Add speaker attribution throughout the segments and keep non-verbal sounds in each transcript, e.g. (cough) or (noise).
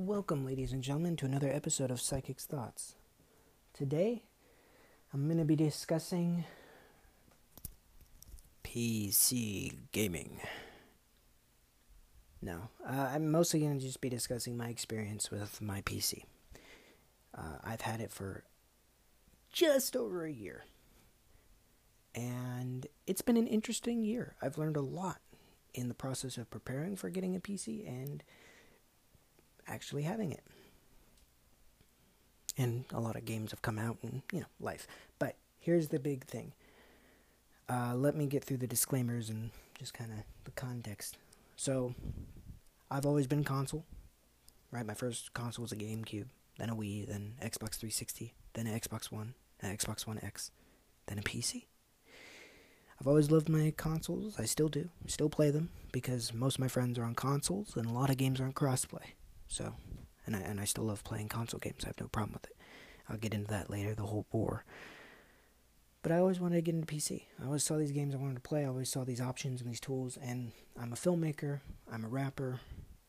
Speaker 1: Welcome, ladies and gentlemen, to another episode of Psychic's Thoughts. Today, I'm going to be discussing PC gaming. No, uh, I'm mostly going to just be discussing my experience with my PC. Uh, I've had it for just over a year. And it's been an interesting year. I've learned a lot in the process of preparing for getting a PC and actually having it. And a lot of games have come out and, you know, life. But here's the big thing. Uh, let me get through the disclaimers and just kind of the context. So, I've always been console, right? My first console was a GameCube, then a Wii, then Xbox 360, then an Xbox One, an Xbox One X, then a PC. I've always loved my consoles. I still do. I still play them because most of my friends are on consoles and a lot of games are on crossplay. So, and I and I still love playing console games. I have no problem with it. I'll get into that later, the whole war. But I always wanted to get into PC. I always saw these games I wanted to play. I always saw these options and these tools. And I'm a filmmaker. I'm a rapper.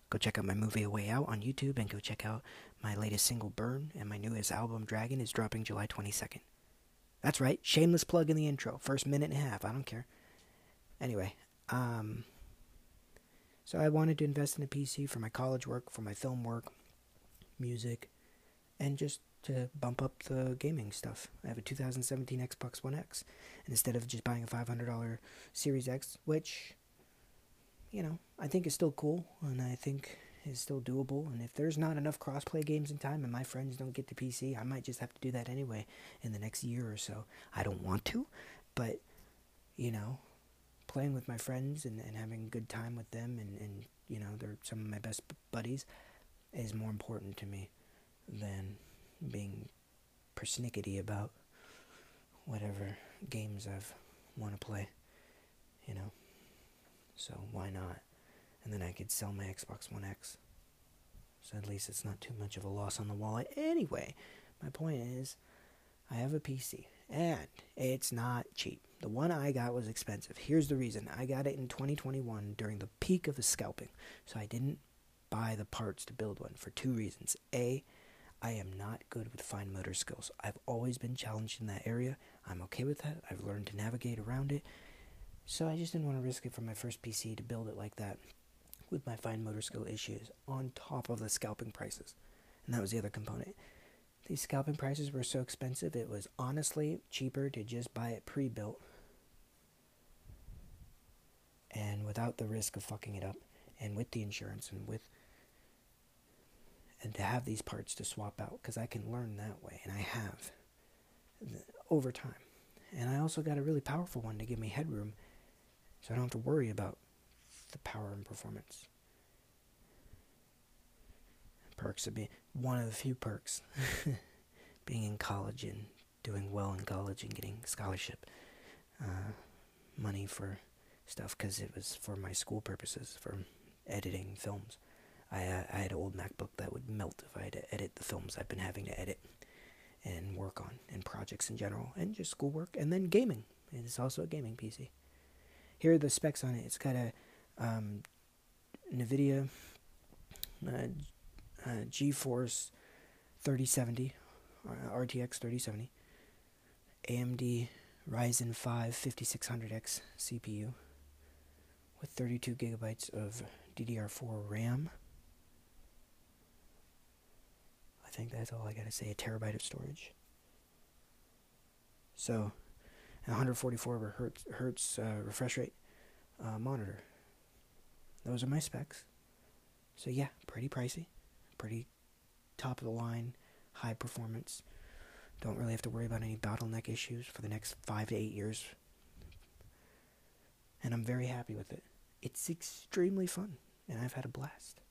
Speaker 1: Go check out my movie A Way Out on YouTube and go check out my latest single Burn and my newest album Dragon is dropping July 22nd. That's right, shameless plug in the intro. First minute and a half, I don't care. Anyway, um so I wanted to invest in a PC for my college work, for my film work, music, and just to bump up the gaming stuff. I have a 2017 Xbox One X, and instead of just buying a $500 Series X, which you know, I think is still cool and I think is still doable. And if there's not enough crossplay games in time and my friends don't get the PC, I might just have to do that anyway in the next year or so. I don't want to, but you know, playing with my friends and, and having a good time with them and, and you know they're some of my best buddies is more important to me than being persnickety about whatever games I've want to play, you know. So why not? And then I could sell my Xbox One X. So at least it's not too much of a loss on the wallet. Anyway, my point is I have a PC and it's not cheap. The one I got was expensive. Here's the reason I got it in 2021 during the peak of the scalping. So I didn't buy the parts to build one for two reasons. A, I am not good with fine motor skills. I've always been challenged in that area. I'm okay with that. I've learned to navigate around it. So I just didn't want to risk it for my first PC to build it like that with my fine motor skill issues on top of the scalping prices. And that was the other component. These scalping prices were so expensive, it was honestly cheaper to just buy it pre built and without the risk of fucking it up and with the insurance and with and to have these parts to swap out because I can learn that way and I have over time. And I also got a really powerful one to give me headroom so I don't have to worry about the power and performance. Perks of being one of the few perks (laughs) being in college and doing well in college and getting scholarship uh, money for stuff because it was for my school purposes for editing films. I uh, I had an old MacBook that would melt if I had to edit the films I've been having to edit and work on and projects in general and just schoolwork and then gaming. It's also a gaming PC. Here are the specs on it. It's got a um, NVIDIA uh, uh, GeForce 3070, uh, RTX 3070, AMD Ryzen 5 5600X CPU with 32 gigabytes of DDR4 RAM. I think that's all I gotta say. A terabyte of storage. So, 144 hertz, hertz uh, refresh rate uh, monitor. Those are my specs. So yeah, pretty pricey, pretty top of the line, high performance. Don't really have to worry about any bottleneck issues for the next five to eight years. And I'm very happy with it. It's extremely fun, and I've had a blast.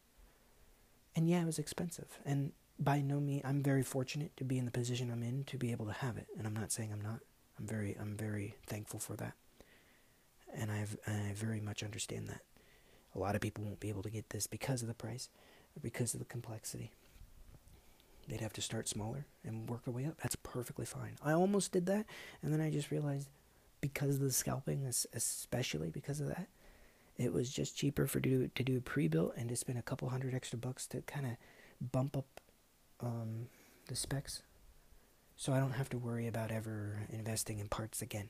Speaker 1: And yeah, it was expensive. And by no means, I'm very fortunate to be in the position I'm in to be able to have it. And I'm not saying I'm not. I'm very, I'm very thankful for that. And I've, I very much understand that. A lot of people won't be able to get this because of the price or because of the complexity. They'd have to start smaller and work their way up. That's perfectly fine. I almost did that, and then I just realized because of the scalping, especially because of that, it was just cheaper for do to do pre-built and to spend a couple hundred extra bucks to kind of bump up um, the specs so I don't have to worry about ever investing in parts again.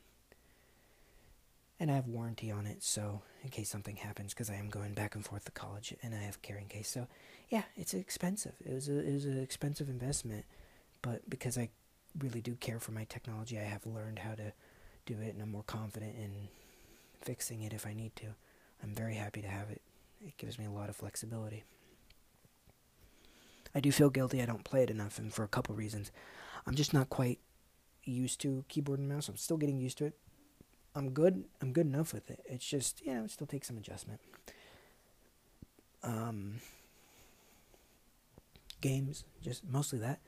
Speaker 1: And I have warranty on it, so in case something happens, because I am going back and forth to college, and I have carrying case. So, yeah, it's expensive. It was a, it was an expensive investment, but because I really do care for my technology, I have learned how to do it, and I'm more confident in fixing it if I need to. I'm very happy to have it. It gives me a lot of flexibility. I do feel guilty I don't play it enough, and for a couple reasons. I'm just not quite used to keyboard and mouse. I'm still getting used to it. I'm good. I'm good enough with it. It's just, you know, it still takes some adjustment. Um, games, just mostly that.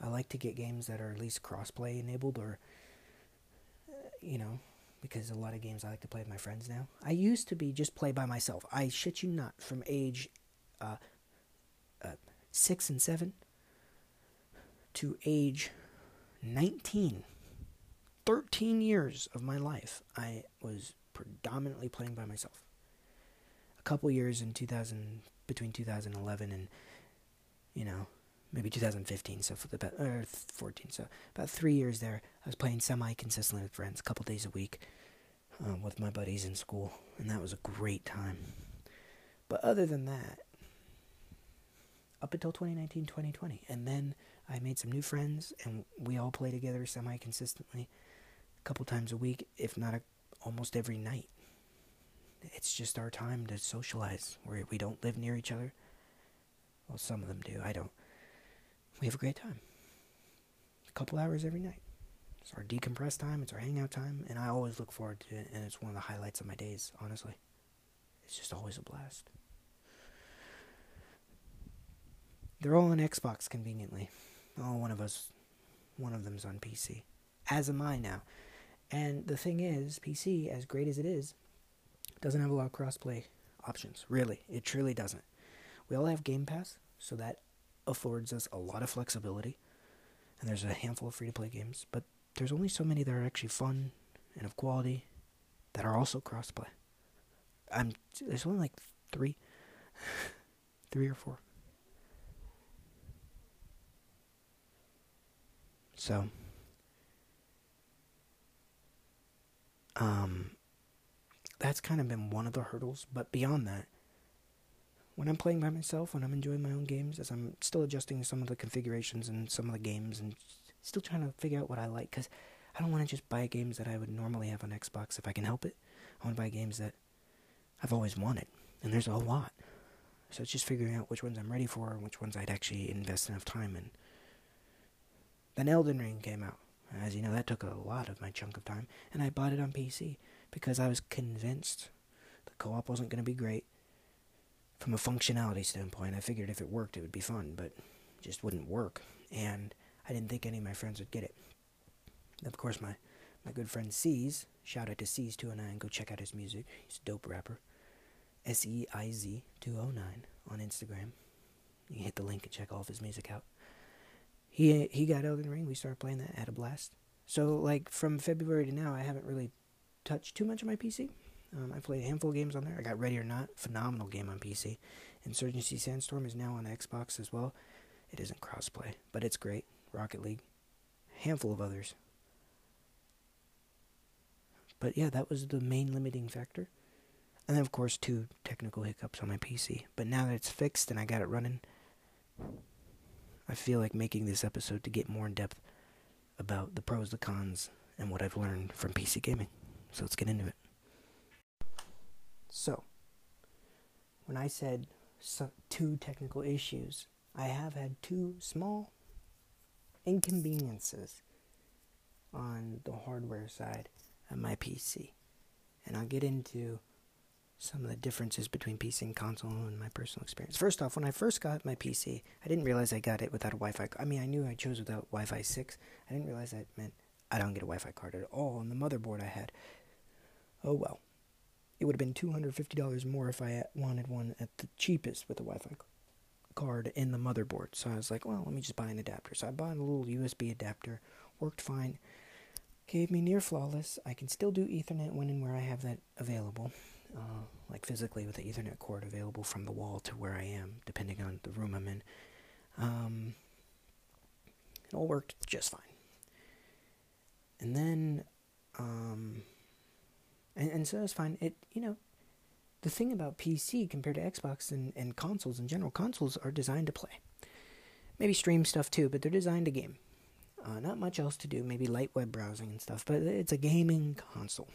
Speaker 1: I like to get games that are at least crossplay enabled or, you know, because a lot of games I like to play with my friends now. I used to be just play by myself. I shit you not, from age uh, uh, six and seven to age 19, 13 years of my life, I was predominantly playing by myself. A couple years in 2000, between 2011 and, you know, maybe 2015, so for the about, or 14, so about three years there, I was playing semi consistently with friends, a couple days a week, um, with my buddies in school, and that was a great time. But other than that, up until 2019, 2020, and then I made some new friends, and we all play together semi consistently, a couple times a week, if not a, almost every night. It's just our time to socialize. Where we don't live near each other. Well, some of them do. I don't. We have a great time. A couple hours every night. It's our decompress time. It's our hangout time, and I always look forward to it. And it's one of the highlights of my days. Honestly, it's just always a blast. They're all on Xbox conveniently. Oh, one of us, one of them's on PC. As am I now. And the thing is, PC, as great as it is, doesn't have a lot of crossplay options. Really, it truly doesn't. We all have Game Pass, so that affords us a lot of flexibility. And there's a handful of free to play games, but there's only so many that are actually fun and of quality that are also crossplay. I'm there's only like three, (laughs) three or four. So, um, that's kind of been one of the hurdles. But beyond that, when I'm playing by myself, when I'm enjoying my own games, as I'm still adjusting some of the configurations and some of the games and still trying to figure out what I like, because I don't want to just buy games that I would normally have on Xbox if I can help it. I want to buy games that I've always wanted, and there's a lot. So it's just figuring out which ones I'm ready for and which ones I'd actually invest enough time in. Then Elden Ring came out. As you know, that took a lot of my chunk of time, and I bought it on PC because I was convinced the co op wasn't going to be great. From a functionality standpoint, I figured if it worked, it would be fun, but just wouldn't work, and I didn't think any of my friends would get it. Of course, my, my good friend Seiz, shout out to Seiz209, go check out his music. He's a dope rapper. S E I Z 209 on Instagram. You can hit the link and check all of his music out he he got Elden Ring. We started playing that. Had a blast. So like from February to now, I haven't really touched too much of my PC. Um, I played a handful of games on there. I got Ready or Not, phenomenal game on PC. Insurgency Sandstorm is now on Xbox as well. It isn't crossplay, but it's great. Rocket League, handful of others. But yeah, that was the main limiting factor. And then of course two technical hiccups on my PC. But now that it's fixed and I got it running, I feel like making this episode to get more in depth about the pros, the cons, and what I've learned from PC gaming. So let's get into it. So, when I said two technical issues, I have had two small inconveniences on the hardware side of my PC. And I'll get into some of the differences between PC and console and my personal experience. First off, when I first got my PC, I didn't realize I got it without a Wi-Fi. I mean, I knew I chose without Wi-Fi 6. I didn't realize that meant I don't get a Wi-Fi card at all on the motherboard I had. Oh well. It would have been $250 more if I wanted one at the cheapest with a Wi-Fi card in the motherboard. So I was like, well, let me just buy an adapter. So I bought a little USB adapter. Worked fine. Gave me near flawless. I can still do Ethernet when and where I have that available uh, like physically with the Ethernet cord available from the wall to where I am, depending on the room I'm in. Um, it all worked just fine. And then, um, and, and so that's fine. It, you know, the thing about PC compared to Xbox and, and consoles in general, consoles are designed to play. Maybe stream stuff too, but they're designed to game. Uh, not much else to do, maybe light web browsing and stuff, but it's a gaming console.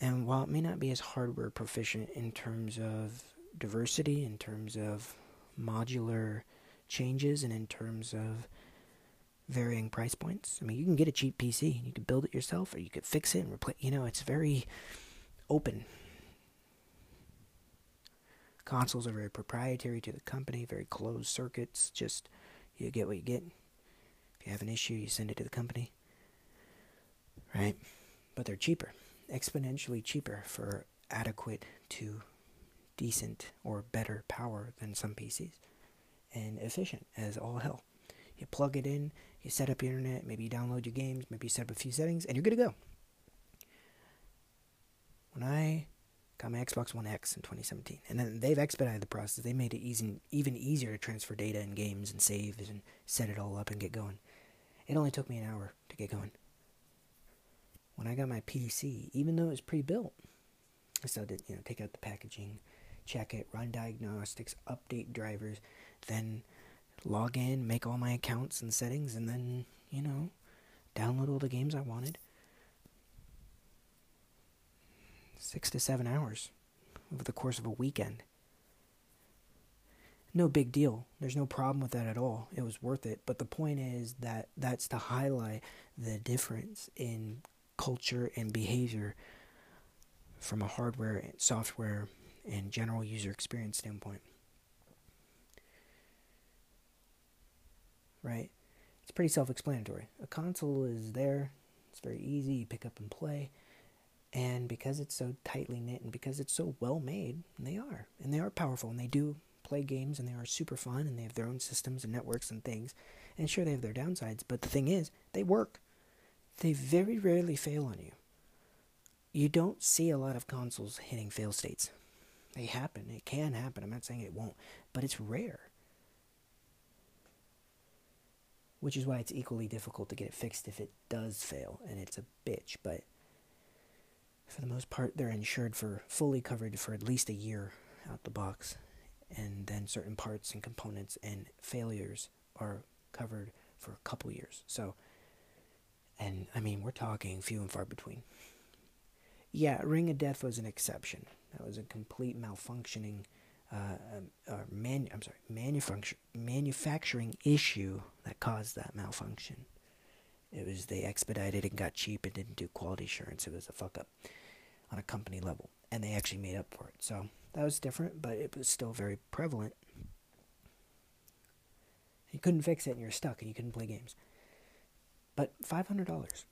Speaker 1: And while it may not be as hardware proficient in terms of diversity, in terms of modular changes, and in terms of varying price points, I mean, you can get a cheap PC, you can build it yourself, or you could fix it and replace. You know, it's very open. Consoles are very proprietary to the company, very closed circuits. Just you get what you get. If you have an issue, you send it to the company. Right? But they're cheaper exponentially cheaper for adequate to decent or better power than some PCs and efficient as all hell. You plug it in, you set up your internet, maybe you download your games, maybe you set up a few settings, and you're good to go. When I got my Xbox One X in 2017, and then they've expedited the process, they made it easy, even easier to transfer data and games and save and set it all up and get going. It only took me an hour to get going when I got my PC, even though it was pre-built, I still did, you know, take out the packaging, check it, run diagnostics, update drivers, then log in, make all my accounts and settings, and then, you know, download all the games I wanted. Six to seven hours over the course of a weekend. No big deal. There's no problem with that at all. It was worth it. But the point is that that's to highlight the difference in culture and behavior from a hardware, software, and general user experience standpoint. Right? It's pretty self explanatory. A console is there, it's very easy, you pick up and play. And because it's so tightly knit and because it's so well made, they are. And they are powerful and they do play games and they are super fun and they have their own systems and networks and things. And sure, they have their downsides, but the thing is, they work they very rarely fail on you. You don't see a lot of consoles hitting fail states. They happen. It can happen. I'm not saying it won't, but it's rare. Which is why it's equally difficult to get it fixed if it does fail, and it's a bitch. But for the most part, they're insured for fully covered for at least a year out the box. And then certain parts and components and failures are covered for a couple years. So and I mean, we're talking few and far between. Yeah, Ring of Death was an exception. That was a complete malfunctioning, uh, uh, man, I'm sorry, manufacture, manufacturing issue that caused that malfunction. It was they expedited and got cheap and didn't do quality assurance. It was a fuck up on a company level, and they actually made up for it. So that was different, but it was still very prevalent. You couldn't fix it, and you're stuck, and you couldn't play games. But $500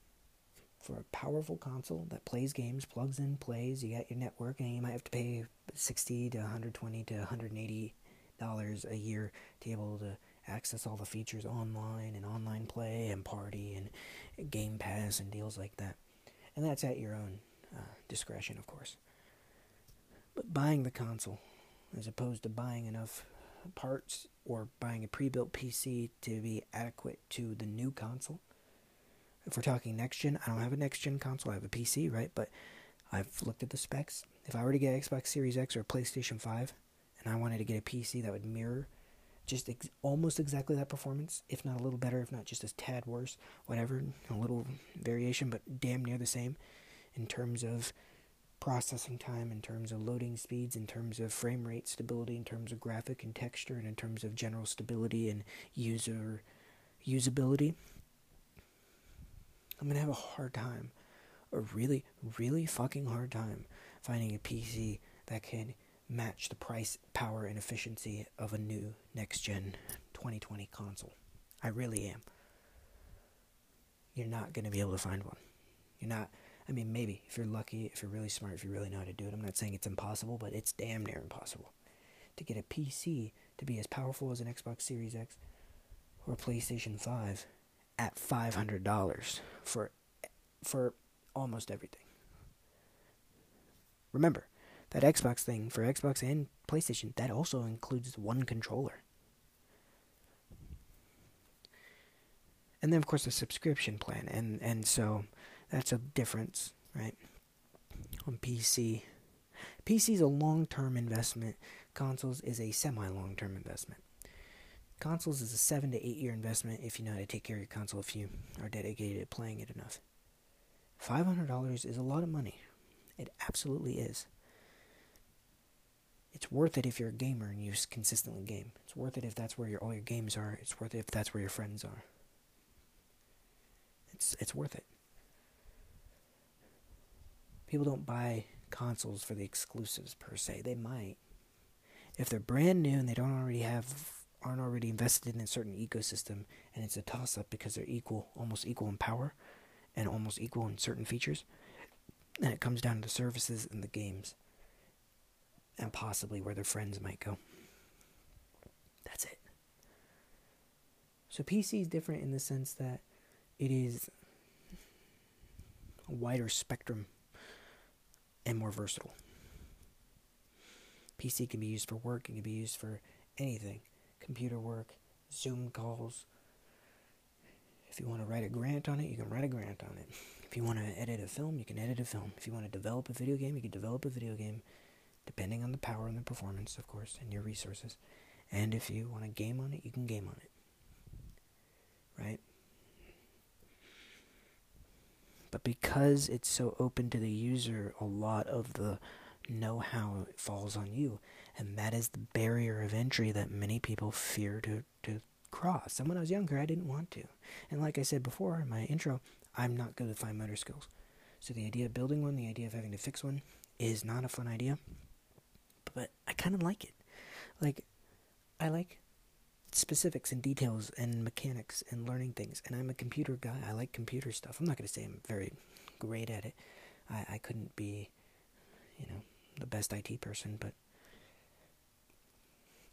Speaker 1: for a powerful console that plays games, plugs in, plays, you got your network, and you might have to pay 60 to 120 to 180 dollars a year to be able to access all the features online and online play and party and game pass and deals like that. And that's at your own uh, discretion of course. But buying the console as opposed to buying enough parts or buying a pre-built pc to be adequate to the new console if we're talking next gen, I don't have a next gen console. I have a PC, right? But I've looked at the specs. If I were to get Xbox Series X or PlayStation 5, and I wanted to get a PC that would mirror just ex- almost exactly that performance, if not a little better, if not just a tad worse, whatever, a little variation, but damn near the same in terms of processing time, in terms of loading speeds, in terms of frame rate stability, in terms of graphic and texture, and in terms of general stability and user usability. I'm gonna have a hard time, a really, really fucking hard time finding a PC that can match the price, power, and efficiency of a new next gen 2020 console. I really am. You're not gonna be able to find one. You're not. I mean, maybe if you're lucky, if you're really smart, if you really know how to do it. I'm not saying it's impossible, but it's damn near impossible to get a PC to be as powerful as an Xbox Series X or a PlayStation 5 at $500 for for almost everything. Remember, that Xbox thing for Xbox and PlayStation, that also includes one controller. And then of course the subscription plan and and so that's a difference, right? On PC PC is a long-term investment. Consoles is a semi-long-term investment. Consoles is a seven to eight year investment if you know how to take care of your console if you are dedicated to playing it enough. $500 is a lot of money. It absolutely is. It's worth it if you're a gamer and you consistently game. It's worth it if that's where your all your games are. It's worth it if that's where your friends are. It's it's worth it. People don't buy consoles for the exclusives per se. They might. If they're brand new and they don't already have aren't already invested in a certain ecosystem and it's a toss up because they're equal almost equal in power and almost equal in certain features, then it comes down to the services and the games and possibly where their friends might go. That's it. So PC is different in the sense that it is a wider spectrum and more versatile. PC can be used for work, it can be used for anything computer work, Zoom calls. If you want to write a grant on it, you can write a grant on it. If you want to edit a film, you can edit a film. If you want to develop a video game, you can develop a video game depending on the power and the performance, of course, and your resources. And if you want to game on it, you can game on it. Right? But because it's so open to the user, a lot of the know how it falls on you. And that is the barrier of entry that many people fear to, to cross. And when I was younger, I didn't want to. And like I said before in my intro, I'm not good at fine motor skills. So the idea of building one, the idea of having to fix one, is not a fun idea but I kind of like it. Like, I like specifics and details and mechanics and learning things. And I'm a computer guy. I like computer stuff. I'm not going to say I'm very great at it. I, I couldn't be, you know, the best IT person, but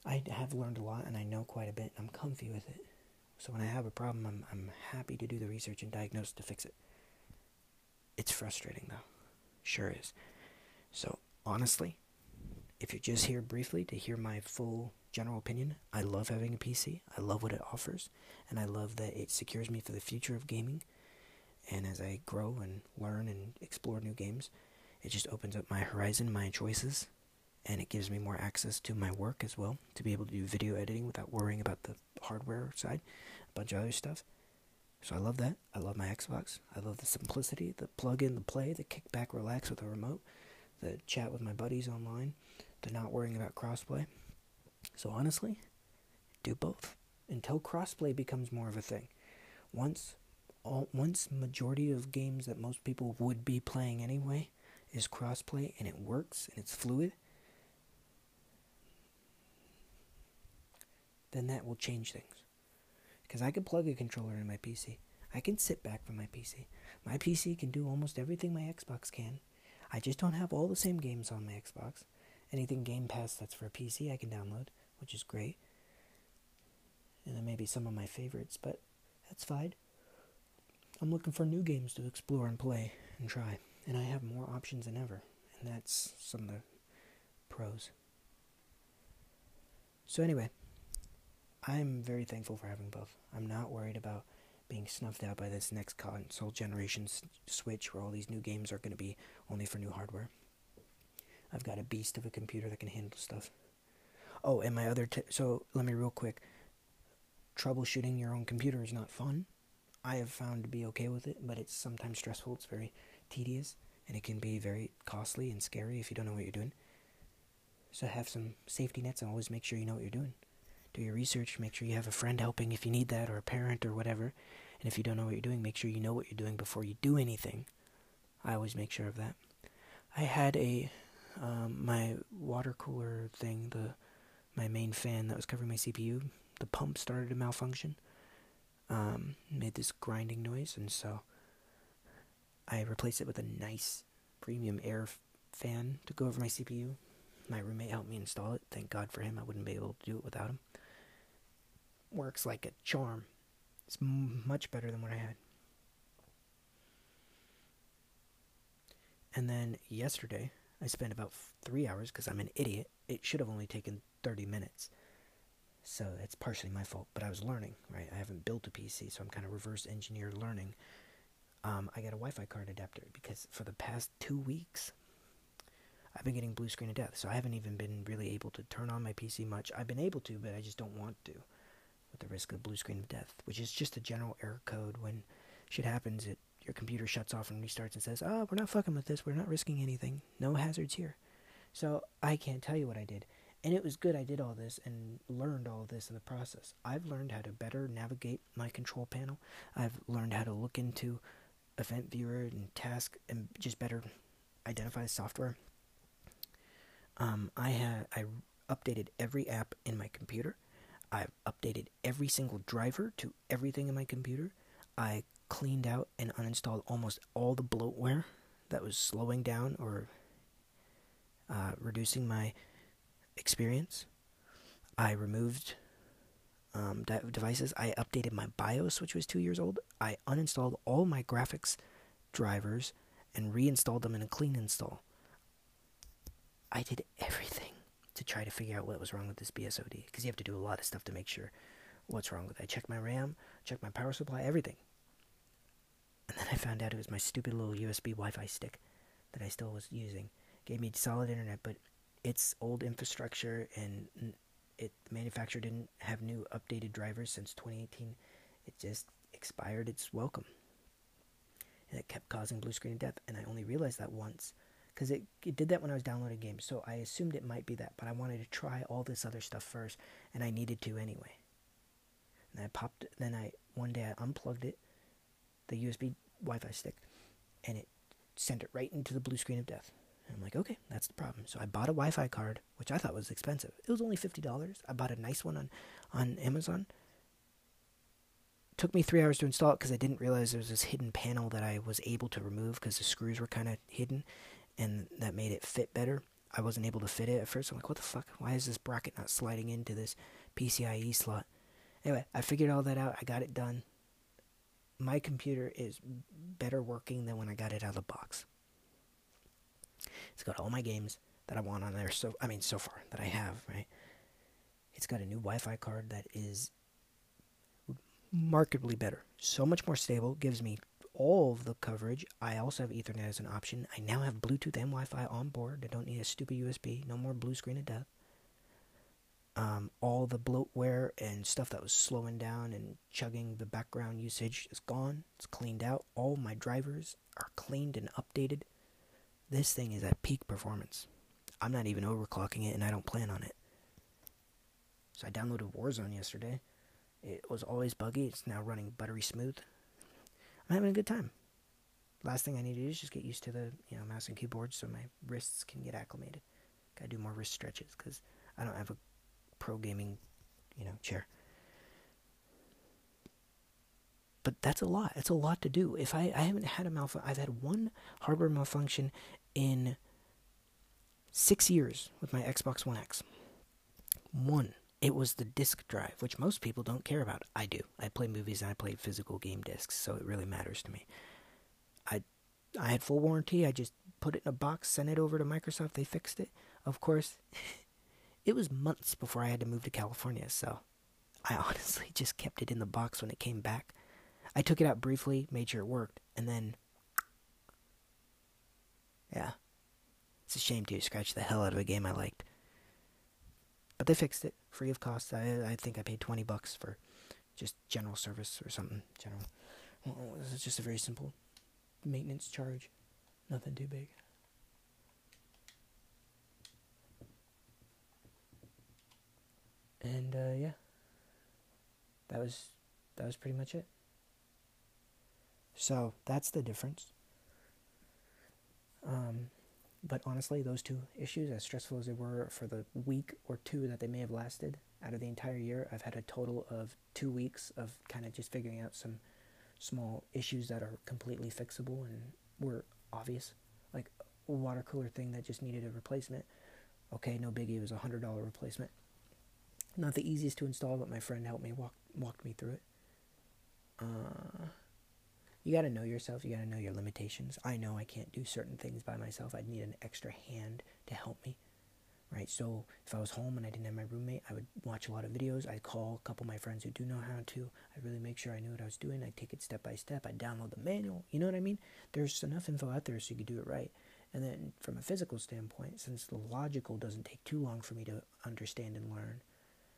Speaker 1: I have learned a lot and I know quite a bit. I'm comfy with it. So when I have a problem, I'm, I'm happy to do the research and diagnose to fix it. It's frustrating though. Sure is. So honestly, if you're just here briefly to hear my full general opinion, I love having a PC. I love what it offers, and I love that it secures me for the future of gaming. And as I grow and learn and explore new games, it just opens up my horizon, my choices, and it gives me more access to my work as well to be able to do video editing without worrying about the hardware side, a bunch of other stuff. So I love that. I love my Xbox. I love the simplicity, the plug in, the play, the kick back, relax with a remote, the chat with my buddies online to not worrying about crossplay. So honestly, do both until crossplay becomes more of a thing. Once all once majority of games that most people would be playing anyway is crossplay and it works and it's fluid, then that will change things. Because I can plug a controller in my PC. I can sit back from my PC. My PC can do almost everything my Xbox can. I just don't have all the same games on my Xbox anything Game Pass that's for a PC I can download, which is great. And then maybe some of my favorites, but that's fine. I'm looking for new games to explore and play and try, and I have more options than ever, and that's some of the pros. So, anyway, I'm very thankful for having both. I'm not worried about being snuffed out by this next console generation switch where all these new games are going to be only for new hardware. I've got a beast of a computer that can handle stuff. Oh, and my other t- so let me real quick. Troubleshooting your own computer is not fun. I have found to be okay with it, but it's sometimes stressful. It's very tedious, and it can be very costly and scary if you don't know what you're doing. So have some safety nets and always make sure you know what you're doing. Do your research. Make sure you have a friend helping if you need that, or a parent, or whatever. And if you don't know what you're doing, make sure you know what you're doing before you do anything. I always make sure of that. I had a um, my water cooler thing, the my main fan that was covering my CPU, the pump started to malfunction. Um, made this grinding noise, and so I replaced it with a nice premium air fan to go over my CPU. My roommate helped me install it. Thank God for him. I wouldn't be able to do it without him. Works like a charm. It's m- much better than what I had. And then yesterday, I spent about three hours because I'm an idiot. It should have only taken 30 minutes. So it's partially my fault, but I was learning, right? I haven't built a PC, so I'm kind of reverse engineer learning. Um, I got a Wi-Fi card adapter because for the past two weeks, I've been getting blue screen of death. So I haven't even been really able to turn on my PC much. I've been able to, but I just don't want to, with the risk of blue screen of death, which is just a general error code when shit happens. It your computer shuts off and restarts and says, "Oh, we're not fucking with this. We're not risking anything. No hazards here." So I can't tell you what I did. And it was good I did all this and learned all this in the process. I've learned how to better navigate my control panel. I've learned how to look into event viewer and task and just better identify the software. Um, I had I updated every app in my computer. I've updated every single driver to everything in my computer. I cleaned out and uninstalled almost all the bloatware that was slowing down or uh, reducing my experience. I removed um, de- devices. I updated my BIOS, which was two years old. I uninstalled all my graphics drivers and reinstalled them in a clean install. I did everything to try to figure out what was wrong with this BSOD because you have to do a lot of stuff to make sure what's wrong with it. I checked my RAM, checked my power supply, everything. And then I found out it was my stupid little USB Wi Fi stick that I still was using. Gave me solid internet, but it's old infrastructure and it the manufacturer didn't have new updated drivers since 2018. It just expired its welcome. And it kept causing blue screen of death. And I only realized that once because it, it did that when I was downloading games. So I assumed it might be that, but I wanted to try all this other stuff first, and I needed to anyway. And I popped, then I one day I unplugged it, the USB Wi-Fi stick, and it sent it right into the blue screen of death. And I'm like, okay, that's the problem. So I bought a Wi-Fi card, which I thought was expensive. It was only fifty dollars. I bought a nice one on on Amazon. took me three hours to install it because I didn't realize there was this hidden panel that I was able to remove because the screws were kind of hidden, and that made it fit better. I wasn't able to fit it at first. I'm like, what the fuck? Why is this bracket not sliding into this PCIe slot? Anyway, I figured all that out. I got it done. My computer is better working than when I got it out of the box. It's got all my games that I want on there. So I mean, so far that I have, right? It's got a new Wi-Fi card that is markedly better, so much more stable. Gives me all of the coverage. I also have Ethernet as an option. I now have Bluetooth and Wi-Fi on board. I don't need a stupid USB. No more blue screen of death. Um, all the bloatware and stuff that was slowing down and chugging the background usage is gone. It's cleaned out. All my drivers are cleaned and updated. This thing is at peak performance. I'm not even overclocking it, and I don't plan on it. So I downloaded Warzone yesterday. It was always buggy. It's now running buttery smooth. I'm having a good time. Last thing I need to do is just get used to the you know mouse and keyboard so my wrists can get acclimated. Gotta do more wrist stretches because I don't have a pro gaming you know chair. But that's a lot. It's a lot to do. If I, I haven't had a malfunction, I've had one hardware malfunction in six years with my Xbox One X. One. It was the disk drive, which most people don't care about. I do. I play movies and I play physical game discs, so it really matters to me. I I had full warranty. I just put it in a box, sent it over to Microsoft. They fixed it. Of course, (laughs) it was months before I had to move to California, so I (laughs) honestly just kept it in the box when it came back. I took it out briefly, made sure it worked, and then yeah. It's a shame to scratch the hell out of a game I liked. But they fixed it, free of cost. I I think I paid twenty bucks for just general service or something. General. Well, is just a very simple maintenance charge. Nothing too big. And uh, yeah, that was that was pretty much it. So that's the difference. Um, but honestly, those two issues, as stressful as they were for the week or two that they may have lasted out of the entire year, I've had a total of two weeks of kind of just figuring out some small issues that are completely fixable and were obvious. Like a water cooler thing that just needed a replacement. Okay, no biggie, it was a hundred dollar replacement. Not the easiest to install, but my friend helped me walk walked me through it. Uh, you got to know yourself. You got to know your limitations. I know I can't do certain things by myself. I'd need an extra hand to help me. right? So if I was home and I didn't have my roommate, I would watch a lot of videos. I'd call a couple of my friends who do know how to. I'd really make sure I knew what I was doing. I'd take it step by step. I'd download the manual. You know what I mean? There's enough info out there so you could do it right. And then from a physical standpoint, since the logical doesn't take too long for me to understand and learn,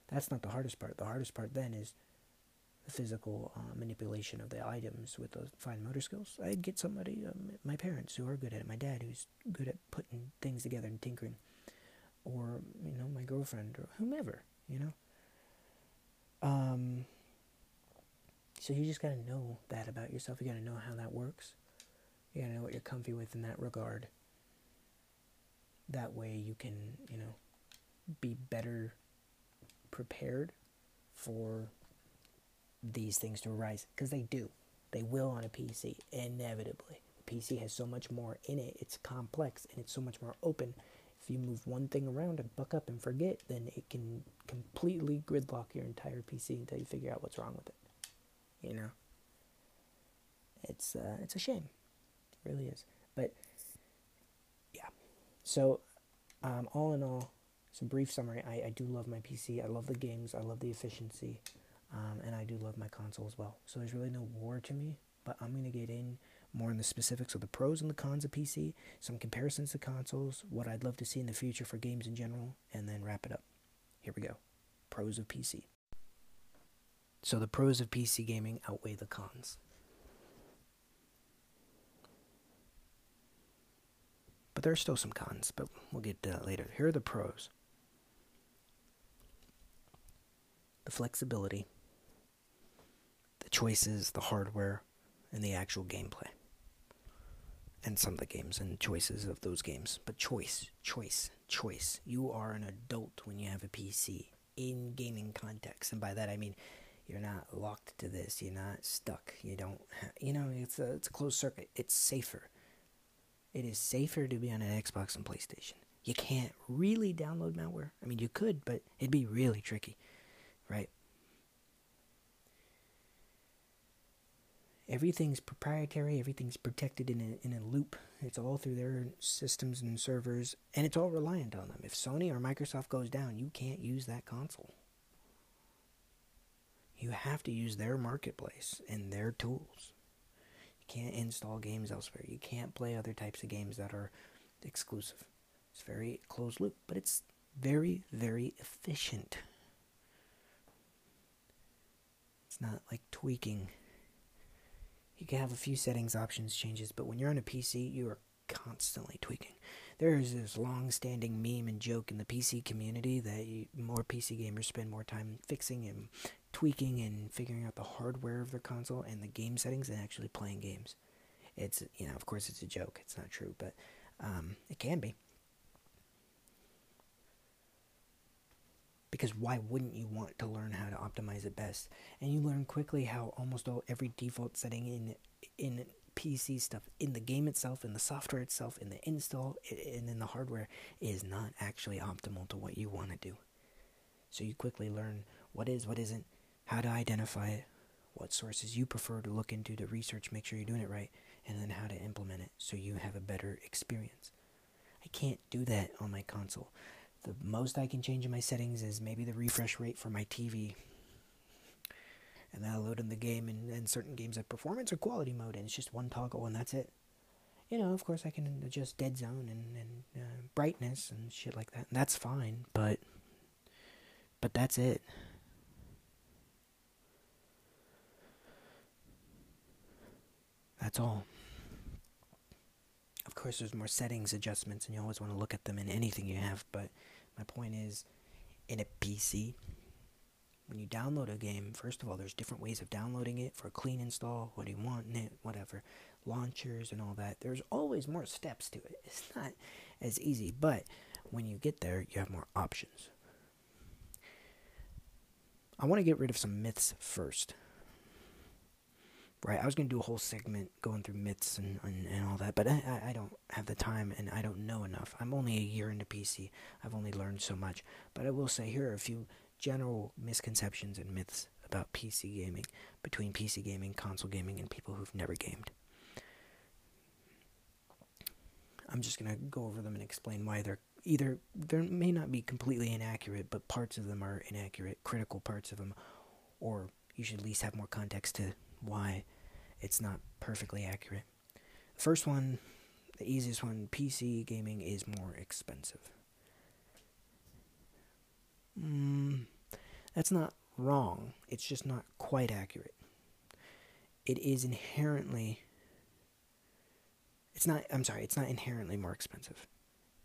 Speaker 1: that's not the hardest part. The hardest part then is the physical uh, manipulation of the items with those fine motor skills. I'd get somebody, um, my parents who are good at it, my dad who's good at putting things together and tinkering or you know my girlfriend or whomever you know? Um so you just got to know that about yourself. You got to know how that works. You got to know what you're comfy with in that regard. That way you can you know be better prepared for these things to arise because they do they will on a pc inevitably the pc has so much more in it it's complex and it's so much more open if you move one thing around and buck up and forget, then it can completely gridlock your entire PC until you figure out what's wrong with it. You know, it's uh, it's a shame, it really is. But yeah, so um, all in all, some brief summary. I, I do love my PC. I love the games. I love the efficiency, um, and I do love my console as well. So there's really no war to me. But I'm gonna get in more in the specifics of the pros and the cons of PC, some comparisons to consoles, what I'd love to see in the future for games in general, and then wrap it up. Here we go. Pros of PC. So the pros of PC gaming outweigh the cons. But there are still some cons, but we'll get to that later. Here are the pros the flexibility, choices, the hardware, and the actual gameplay and some of the games and choices of those games. But choice, choice, choice. You are an adult when you have a PC in gaming context, and by that I mean you're not locked to this. You're not stuck. You don't. you know, it's a it's a closed circuit. It's safer. It is safer to be on an Xbox and PlayStation. You can't really download malware. I mean, you could, but it'd be really tricky, right? Everything's proprietary, everything's protected in a, in a loop. It's all through their systems and servers, and it's all reliant on them. If Sony or Microsoft goes down, you can't use that console. You have to use their marketplace and their tools. You can't install games elsewhere. You can't play other types of games that are exclusive. It's very closed loop, but it's very, very efficient. It's not like tweaking you can have a few settings, options, changes, but when you're on a PC, you are constantly tweaking. There is this long standing meme and joke in the PC community that you, more PC gamers spend more time fixing and tweaking and figuring out the hardware of their console and the game settings than actually playing games. It's, you know, of course it's a joke, it's not true, but um, it can be. Because why wouldn't you want to learn how to optimize it best? And you learn quickly how almost all every default setting in in PC stuff, in the game itself, in the software itself, in the install, and in the hardware is not actually optimal to what you want to do. So you quickly learn what is, what isn't, how to identify it, what sources you prefer to look into to research, make sure you're doing it right, and then how to implement it so you have a better experience. I can't do that on my console. The most I can change in my settings is maybe the refresh rate for my TV. And that'll load in the game, and, and certain games have performance or quality mode, and it's just one toggle, and that's it. You know, of course, I can adjust dead zone and, and uh, brightness and shit like that, and that's fine, but. But that's it. That's all. Of course, there's more settings adjustments, and you always want to look at them in anything you have, but my point is, in a PC, when you download a game, first of all, there's different ways of downloading it for a clean install, what do you want in it, whatever, launchers and all that. There's always more steps to it. (laughs) It's not as easy, but when you get there, you have more options. I want to get rid of some myths first right? I was going to do a whole segment going through myths and, and, and all that, but I, I don't have the time and I don't know enough. I'm only a year into PC. I've only learned so much. But I will say here are a few general misconceptions and myths about PC gaming, between PC gaming, console gaming, and people who've never gamed. I'm just going to go over them and explain why they're either they may not be completely inaccurate, but parts of them are inaccurate, critical parts of them, or you should at least have more context to why it's not perfectly accurate. First one, the easiest one, PC gaming is more expensive. Mm, that's not wrong. It's just not quite accurate. It is inherently. It's not. I'm sorry. It's not inherently more expensive.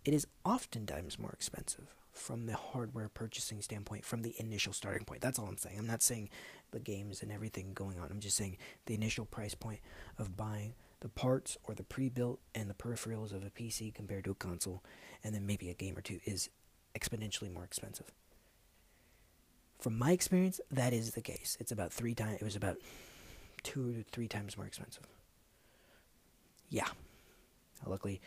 Speaker 1: It is oftentimes more expensive from the hardware purchasing standpoint, from the initial starting point. That's all I'm saying. I'm not saying the games and everything going on. I'm just saying the initial price point of buying the parts or the pre-built and the peripherals of a PC compared to a console, and then maybe a game or two is exponentially more expensive. From my experience, that is the case. It's about three times. It was about two to three times more expensive. Yeah. Luckily,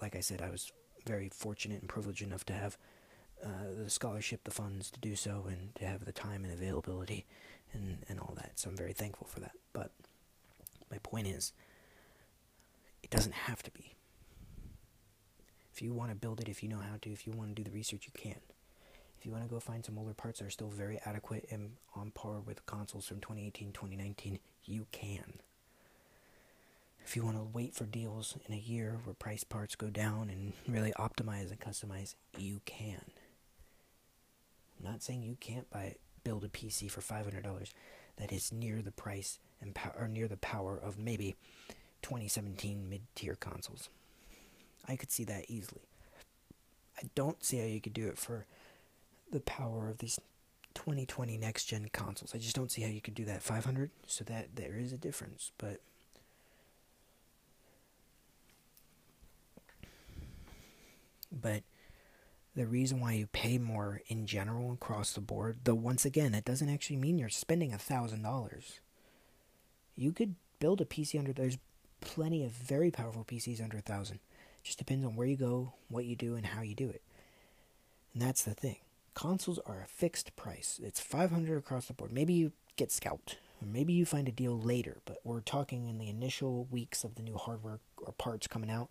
Speaker 1: like I said, I was very fortunate and privileged enough to have uh, the scholarship, the funds to do so, and to have the time and availability and, and all that. So I'm very thankful for that. But my point is, it doesn't have to be. If you want to build it, if you know how to, if you want to do the research, you can. If you want to go find some older parts that are still very adequate and on par with consoles from 2018, 2019, you can. If you want to wait for deals in a year where price parts go down and really optimize and customize, you can. I'm not saying you can't buy build a PC for $500 that is near the price and or near the power of maybe 2017 mid-tier consoles. I could see that easily. I don't see how you could do it for the power of these 2020 next gen consoles. I just don't see how you could do that 500 so that there is a difference, but but the reason why you pay more in general across the board, though once again, it doesn't actually mean you're spending a thousand dollars. You could build a PC under there's plenty of very powerful PCs under a thousand. Just depends on where you go, what you do, and how you do it. And that's the thing consoles are a fixed price. It's 500 across the board. Maybe you get scalped, or maybe you find a deal later, but we're talking in the initial weeks of the new hardware or parts coming out.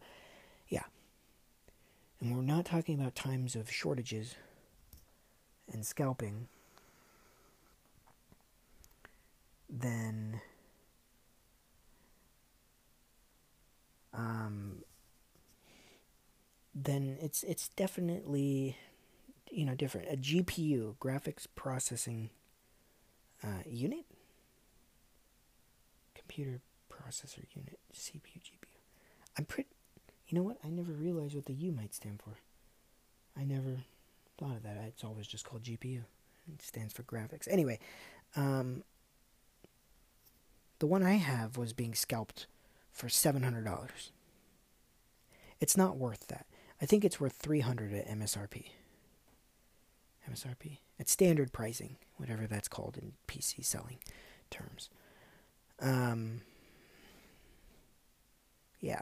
Speaker 1: Yeah. And we're not talking about times of shortages and scalping. Then um then it's it's definitely you know different a GPU graphics processing uh, unit computer processor unit CPU GPU I'm pretty you know what? I never realized what the U might stand for. I never thought of that. It's always just called GPU it stands for graphics. Anyway um, the one I have was being scalped for $700 it's not worth that. I think it's worth 300 at MSRP MSRP. At standard pricing, whatever that's called in PC selling terms. Um, yeah,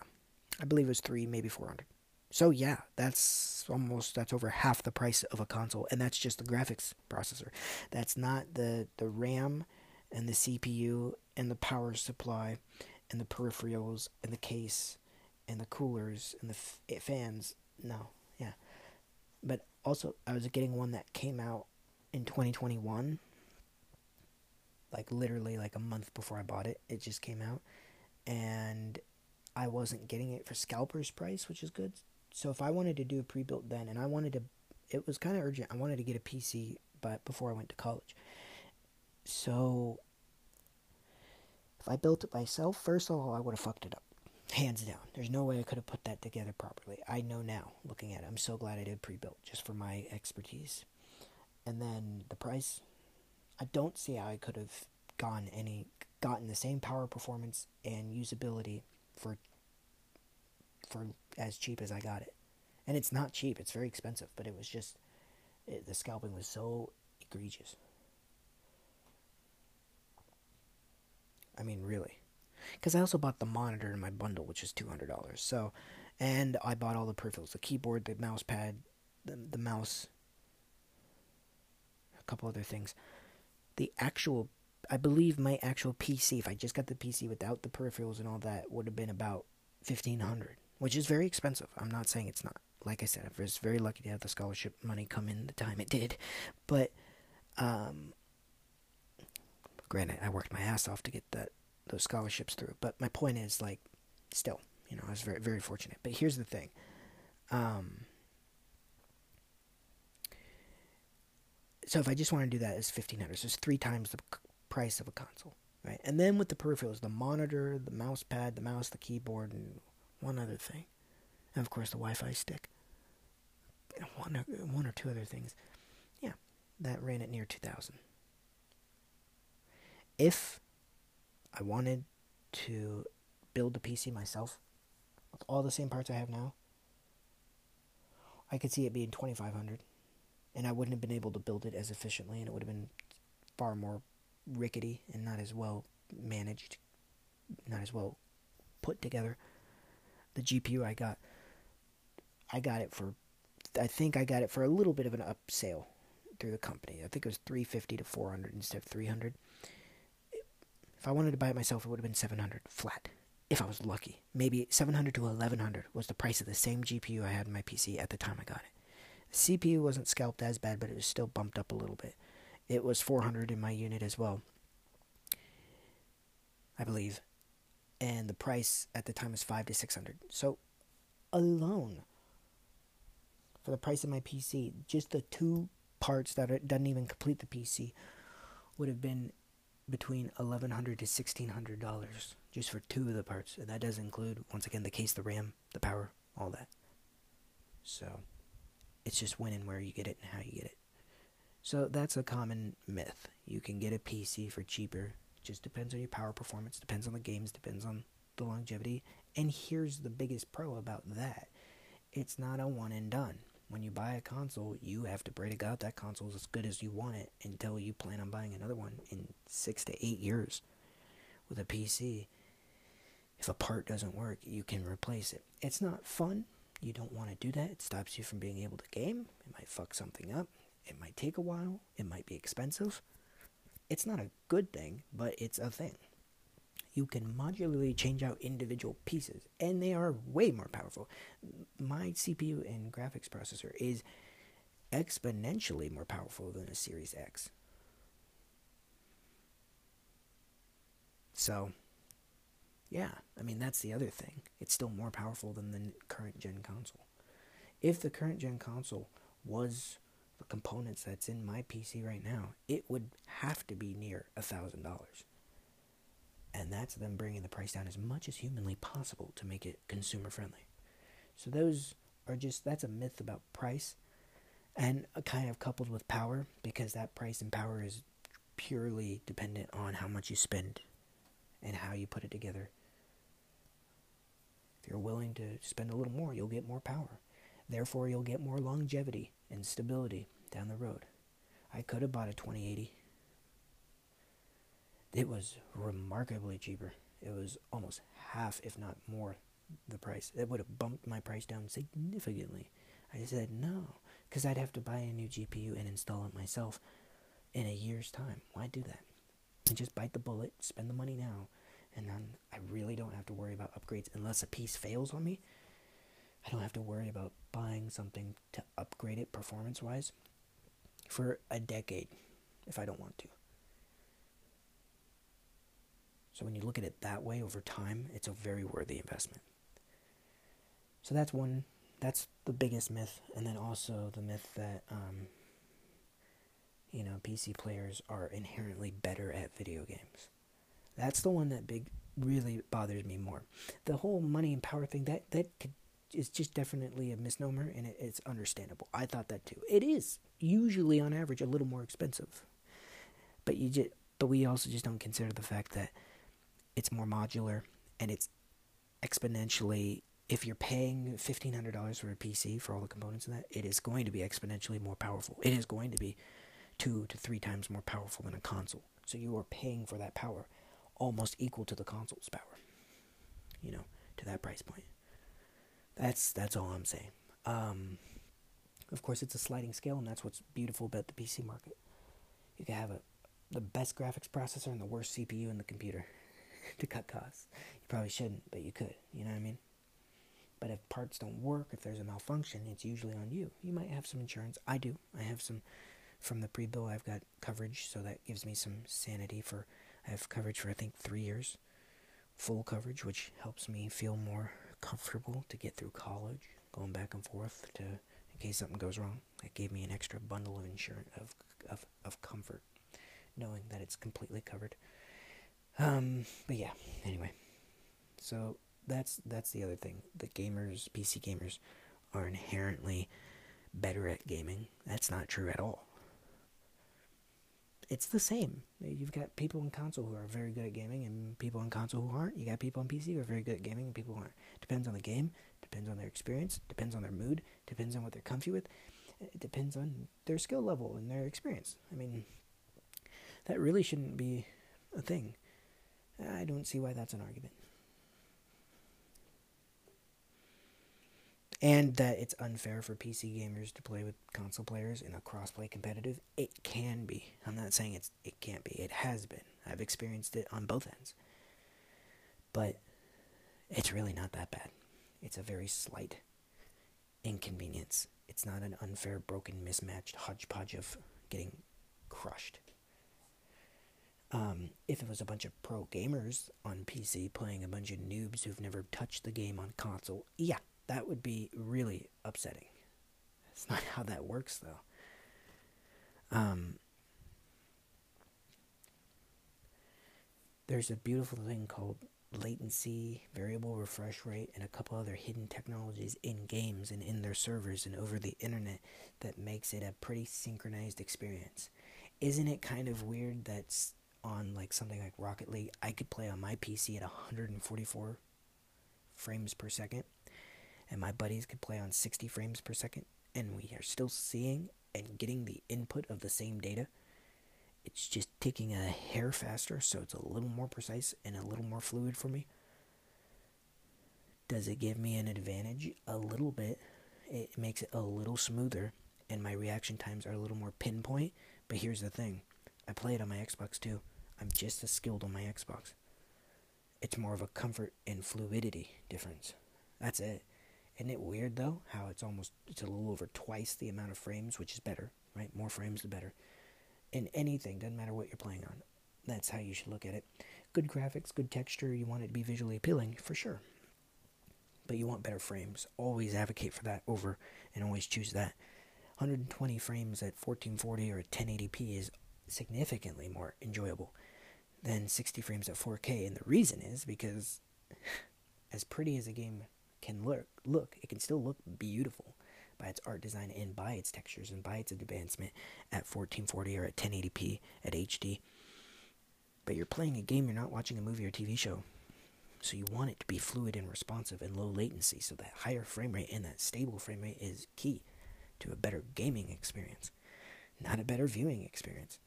Speaker 1: I believe it was three, maybe four hundred. So yeah, that's almost that's over half the price of a console, and that's just the graphics processor. That's not the the RAM and the CPU and the power supply and the peripherals and the case and the coolers and the f- eh, fans. No, yeah, but also I was getting one that came out in 2021 like literally like a month before I bought it it just came out and I wasn't getting it for scalper's price which is good so if I wanted to do a pre-built then and I wanted to it was kind of urgent I wanted to get a PC but before I went to college so if I built it myself first of all I would have fucked it up Hands down. There's no way I could have put that together properly. I know now, looking at it. I'm so glad I did pre built just for my expertise. And then the price, I don't see how I could have gone any gotten the same power performance and usability for for as cheap as I got it. And it's not cheap, it's very expensive, but it was just it, the scalping was so egregious. I mean, really because I also bought the monitor in my bundle, which is two hundred dollars. So, and I bought all the peripherals: the keyboard, the mouse pad, the the mouse, a couple other things. The actual, I believe, my actual PC, if I just got the PC without the peripherals and all that, would have been about fifteen hundred, which is very expensive. I'm not saying it's not. like I said, I was very lucky to have the scholarship money come in the time it did. But, um, granted, I worked my ass off to get that those scholarships through. But my point is, like, still, you know, I was very very fortunate. But here's the thing. Um, so if I just want to do that, it's fifteen hundred. So it's three times the price of a console, right? And then with the peripherals, the monitor, the mouse pad, the mouse, the keyboard, and one other thing, and of course the Wi-Fi stick. One or, one or two other things. Yeah, that ran at near two thousand. If I wanted to build a PC myself with all the same parts I have now, I could see it being 2500 and I wouldn't have been able to build it as efficiently and it would have been far more rickety and not as well managed, not as well put together. The GPU I got I got it for I think I got it for a little bit of an upsale through the company. I think it was 350 to 400 instead of 300. If I wanted to buy it myself, it would have been 700 flat. If I was lucky. Maybe 700 to 1100 was the price of the same GPU I had in my PC at the time I got it. The CPU wasn't scalped as bad, but it was still bumped up a little bit. It was 400 in my unit as well. I believe. And the price at the time was 5 to 600. So alone for the price of my PC, just the two parts that it doesn't even complete the PC would have been between eleven hundred to sixteen hundred dollars just for two of the parts, and that does include once again the case, the RAM, the power, all that. So it's just when and where you get it and how you get it. So that's a common myth. You can get a PC for cheaper. Just depends on your power performance, depends on the games, depends on the longevity. And here's the biggest pro about that. It's not a one and done when you buy a console, you have to pray to God that console is as good as you want it until you plan on buying another one in six to eight years. With a PC, if a part doesn't work, you can replace it. It's not fun. You don't want to do that. It stops you from being able to game. It might fuck something up. It might take a while. It might be expensive. It's not a good thing, but it's a thing you can modularly change out individual pieces, and they are way more powerful. My CPU and graphics processor is exponentially more powerful than a Series X. So, yeah, I mean, that's the other thing. It's still more powerful than the current gen console. If the current gen console was the components that's in my PC right now, it would have to be near a thousand dollars and that's them bringing the price down as much as humanly possible to make it consumer friendly. So those are just that's a myth about price and kind of coupled with power because that price and power is purely dependent on how much you spend and how you put it together. If you're willing to spend a little more, you'll get more power. Therefore, you'll get more longevity and stability down the road. I could have bought a 2080 it was remarkably cheaper. It was almost half, if not more, the price. It would have bumped my price down significantly. I said no, because I'd have to buy a new GPU and install it myself in a year's time. Why do that? And just bite the bullet, spend the money now, and then I really don't have to worry about upgrades unless a piece fails on me. I don't have to worry about buying something to upgrade it performance wise for a decade if I don't want to. So when you look at it that way over time, it's a very worthy investment. So that's one. That's the biggest myth, and then also the myth that um, you know PC players are inherently better at video games. That's the one that big really bothers me more. The whole money and power thing that that could, is just definitely a misnomer, and it, it's understandable. I thought that too. It is usually on average a little more expensive, but you just but we also just don't consider the fact that it's more modular and it's exponentially if you're paying $1500 for a PC for all the components in that it is going to be exponentially more powerful it is going to be two to three times more powerful than a console so you are paying for that power almost equal to the console's power you know to that price point that's that's all i'm saying um, of course it's a sliding scale and that's what's beautiful about the pc market you can have a the best graphics processor and the worst cpu in the computer (laughs) to cut costs. You probably shouldn't, but you could. You know what I mean? But if parts don't work, if there's a malfunction, it's usually on you. You might have some insurance. I do. I have some from the pre-bill. I've got coverage, so that gives me some sanity for. I have coverage for I think three years, full coverage, which helps me feel more comfortable to get through college, going back and forth to in case something goes wrong. It gave me an extra bundle of insurance of of of comfort, knowing that it's completely covered. Um, but yeah. Anyway, so that's that's the other thing. The gamers, PC gamers, are inherently better at gaming. That's not true at all. It's the same. You've got people in console who are very good at gaming, and people in console who aren't. You got people on PC who are very good at gaming, and people who aren't. Depends on the game. Depends on their experience. Depends on their mood. Depends on what they're comfy with. It depends on their skill level and their experience. I mean, that really shouldn't be a thing. I don't see why that's an argument. And that it's unfair for PC gamers to play with console players in a crossplay competitive. It can be. I'm not saying it's it can't be. It has been. I've experienced it on both ends. But it's really not that bad. It's a very slight inconvenience. It's not an unfair, broken, mismatched hodgepodge of getting crushed. Um, if it was a bunch of pro gamers on PC playing a bunch of noobs who've never touched the game on console, yeah, that would be really upsetting. It's not how that works, though. Um, there's a beautiful thing called latency, variable refresh rate, and a couple other hidden technologies in games and in their servers and over the internet that makes it a pretty synchronized experience. Isn't it kind of weird that on like something like Rocket League, I could play on my PC at 144 frames per second and my buddies could play on 60 frames per second, and we are still seeing and getting the input of the same data. It's just ticking a hair faster, so it's a little more precise and a little more fluid for me. Does it give me an advantage? A little bit. It makes it a little smoother, and my reaction times are a little more pinpoint. But here's the thing I play it on my Xbox too. I'm just as skilled on my Xbox. It's more of a comfort and fluidity difference. That's it. Isn't it weird though how it's almost it's a little over twice the amount of frames, which is better, right? More frames the better. In anything, doesn't matter what you're playing on. That's how you should look at it. Good graphics, good texture, you want it to be visually appealing, for sure. But you want better frames. Always advocate for that over and always choose that. 120 frames at 1440 or 1080p is significantly more enjoyable than 60 frames at 4K. And the reason is because (laughs) as pretty as a game can look look it can still look beautiful by its art design and by its textures and by its advancement at 1440 or at 1080p at HD. But you're playing a game, you're not watching a movie or TV show. So you want it to be fluid and responsive and low latency. So that higher frame rate and that stable frame rate is key to a better gaming experience, not a better viewing experience.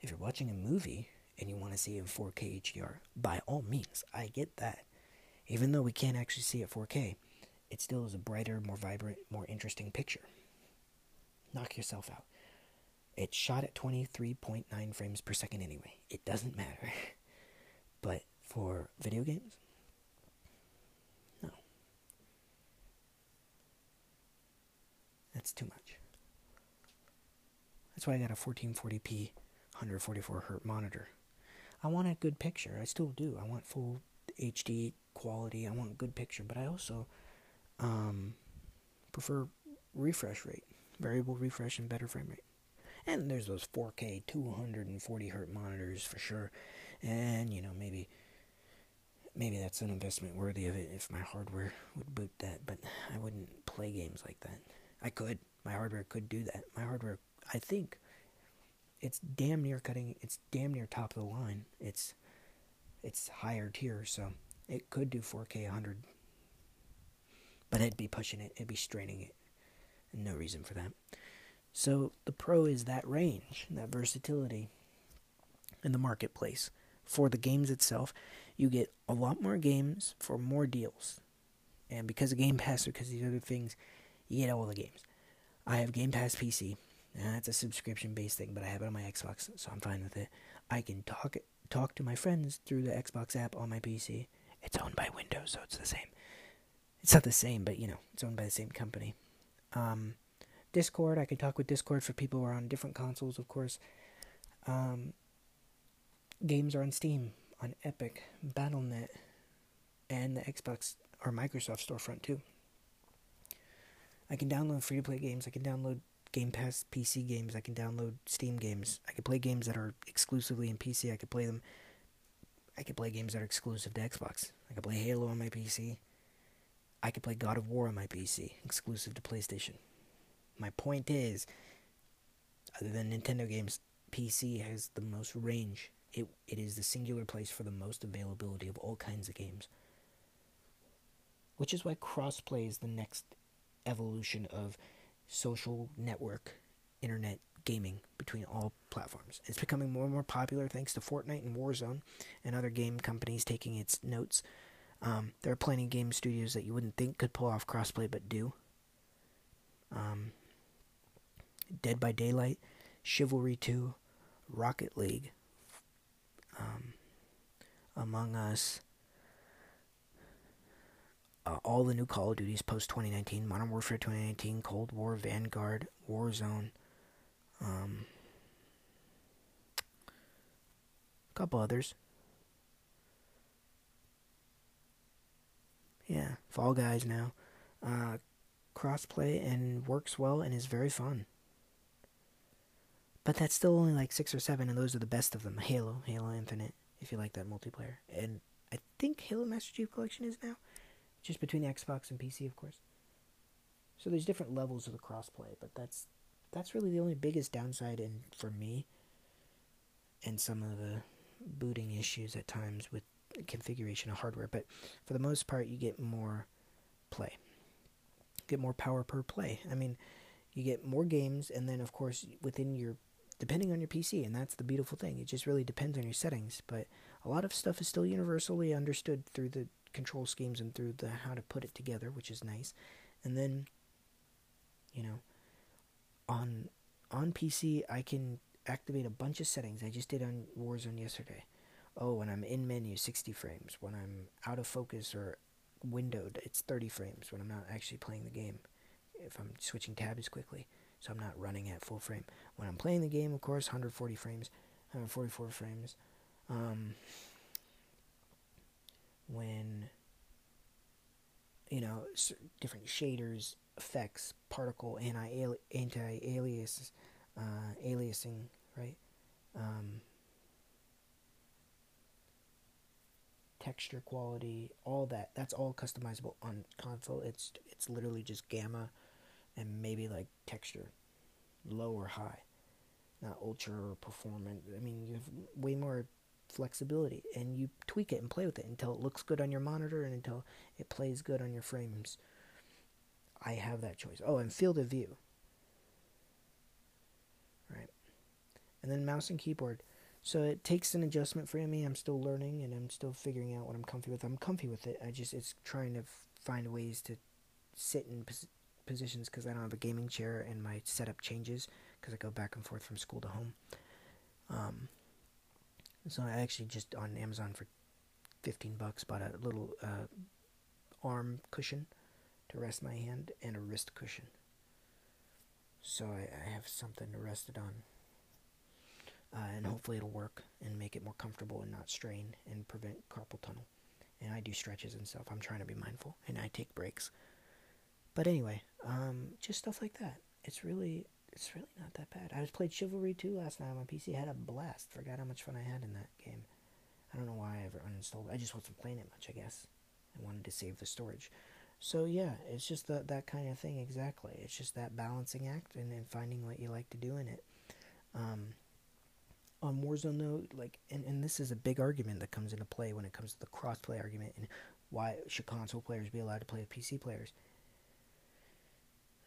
Speaker 1: If you're watching a movie and you want to see it in 4K HDR, by all means, I get that. Even though we can't actually see it 4K, it still is a brighter, more vibrant, more interesting picture. Knock yourself out. It's shot at 23.9 frames per second anyway. It doesn't matter. (laughs) but for video games, no. That's too much. That's why I got a 1440p 144 hertz monitor. I want a good picture. I still do. I want full HD quality. I want good picture, but I also um, prefer refresh rate, variable refresh, and better frame rate. And there's those 4K 240 hertz monitors for sure. And you know maybe maybe that's an investment worthy of it if my hardware would boot that, but I wouldn't play games like that. I could. My hardware could do that. My hardware, I think, it's damn near cutting. It's damn near top of the line. It's it's higher tier, so it could do 4K 100, but it'd be pushing it, it'd be straining it. No reason for that. So the Pro is that range, that versatility in the marketplace. For the games itself, you get a lot more games for more deals. And because of Game Pass, because of these other things, you get all the games. I have Game Pass PC. And that's a subscription based thing, but I have it on my Xbox, so I'm fine with it. I can talk talk to my friends through the Xbox app on my PC. It's owned by Windows, so it's the same. It's not the same, but you know, it's owned by the same company. Um, Discord, I can talk with Discord for people who are on different consoles, of course. Um, games are on Steam, on Epic, BattleNet, and the Xbox or Microsoft storefront too. I can download free to play games. I can download Game Pass PC games. I can download Steam games. I can play games that are exclusively in PC. I could play them. I could play games that are exclusive to Xbox. I could play Halo on my PC. I could play God of War on my PC, exclusive to PlayStation. My point is, other than Nintendo games, PC has the most range. It it is the singular place for the most availability of all kinds of games. Which is why crossplay is the next evolution of social network internet gaming between all platforms. It's becoming more and more popular thanks to Fortnite and Warzone and other game companies taking its notes. Um, there are plenty of game studios that you wouldn't think could pull off crossplay but do. Um, Dead by Daylight, Chivalry 2, Rocket League, um, Among Us, uh, all the new Call of Duties post 2019, Modern Warfare 2019, Cold War, Vanguard, Warzone, um, a couple others. Yeah, Fall Guys now. Uh, crossplay and works well and is very fun. But that's still only like six or seven, and those are the best of them. Halo, Halo Infinite, if you like that multiplayer. And I think Halo Master Chief Collection is now just between the Xbox and PC, of course. So there's different levels of the crossplay, but that's that's really the only biggest downside in for me and some of the booting issues at times with configuration of hardware. But for the most part, you get more play, get more power per play. I mean, you get more games, and then of course within your depending on your PC, and that's the beautiful thing. It just really depends on your settings, but a lot of stuff is still universally understood through the control schemes and through the how to put it together, which is nice. And then, you know, on on PC, I can activate a bunch of settings. I just did on Warzone yesterday. Oh, when I'm in menu, 60 frames. When I'm out of focus or windowed, it's 30 frames when I'm not actually playing the game. If I'm switching tabs quickly, so I'm not running at full frame. When I'm playing the game, of course, 140 frames, 144 frames. Um, when you know different shaders, effects, particle, anti anti uh, aliasing, right? Um, texture quality, all that. That's all customizable on console. It's it's literally just gamma and maybe like texture, low or high, not ultra or performant. I mean, you have way more flexibility and you tweak it and play with it until it looks good on your monitor and until it plays good on your frames. I have that choice. Oh, and field of view. Right. And then mouse and keyboard. So it takes an adjustment for me. I'm still learning and I'm still figuring out what I'm comfy with. I'm comfy with it. I just it's trying to find ways to sit in pos- positions because I don't have a gaming chair and my setup changes because I go back and forth from school to home. Um, so I actually just on Amazon for 15 bucks bought a little uh, arm cushion to rest my hand and a wrist cushion. So I, I have something to rest it on. Uh, and hopefully it'll work and make it more comfortable and not strain and prevent carpal tunnel. And I do stretches and stuff. I'm trying to be mindful and I take breaks. But anyway, um, just stuff like that. It's really it's really not that bad. I was played Chivalry 2 last night on my PC. I had a blast. Forgot how much fun I had in that game. I don't know why I ever uninstalled it. I just wasn't playing it much, I guess. I wanted to save the storage. So yeah, it's just the, that kind of thing exactly. It's just that balancing act and, finding what you like to do in it. Um, on Warzone though, like and, and this is a big argument that comes into play when it comes to the crossplay argument and why should console players be allowed to play with PC players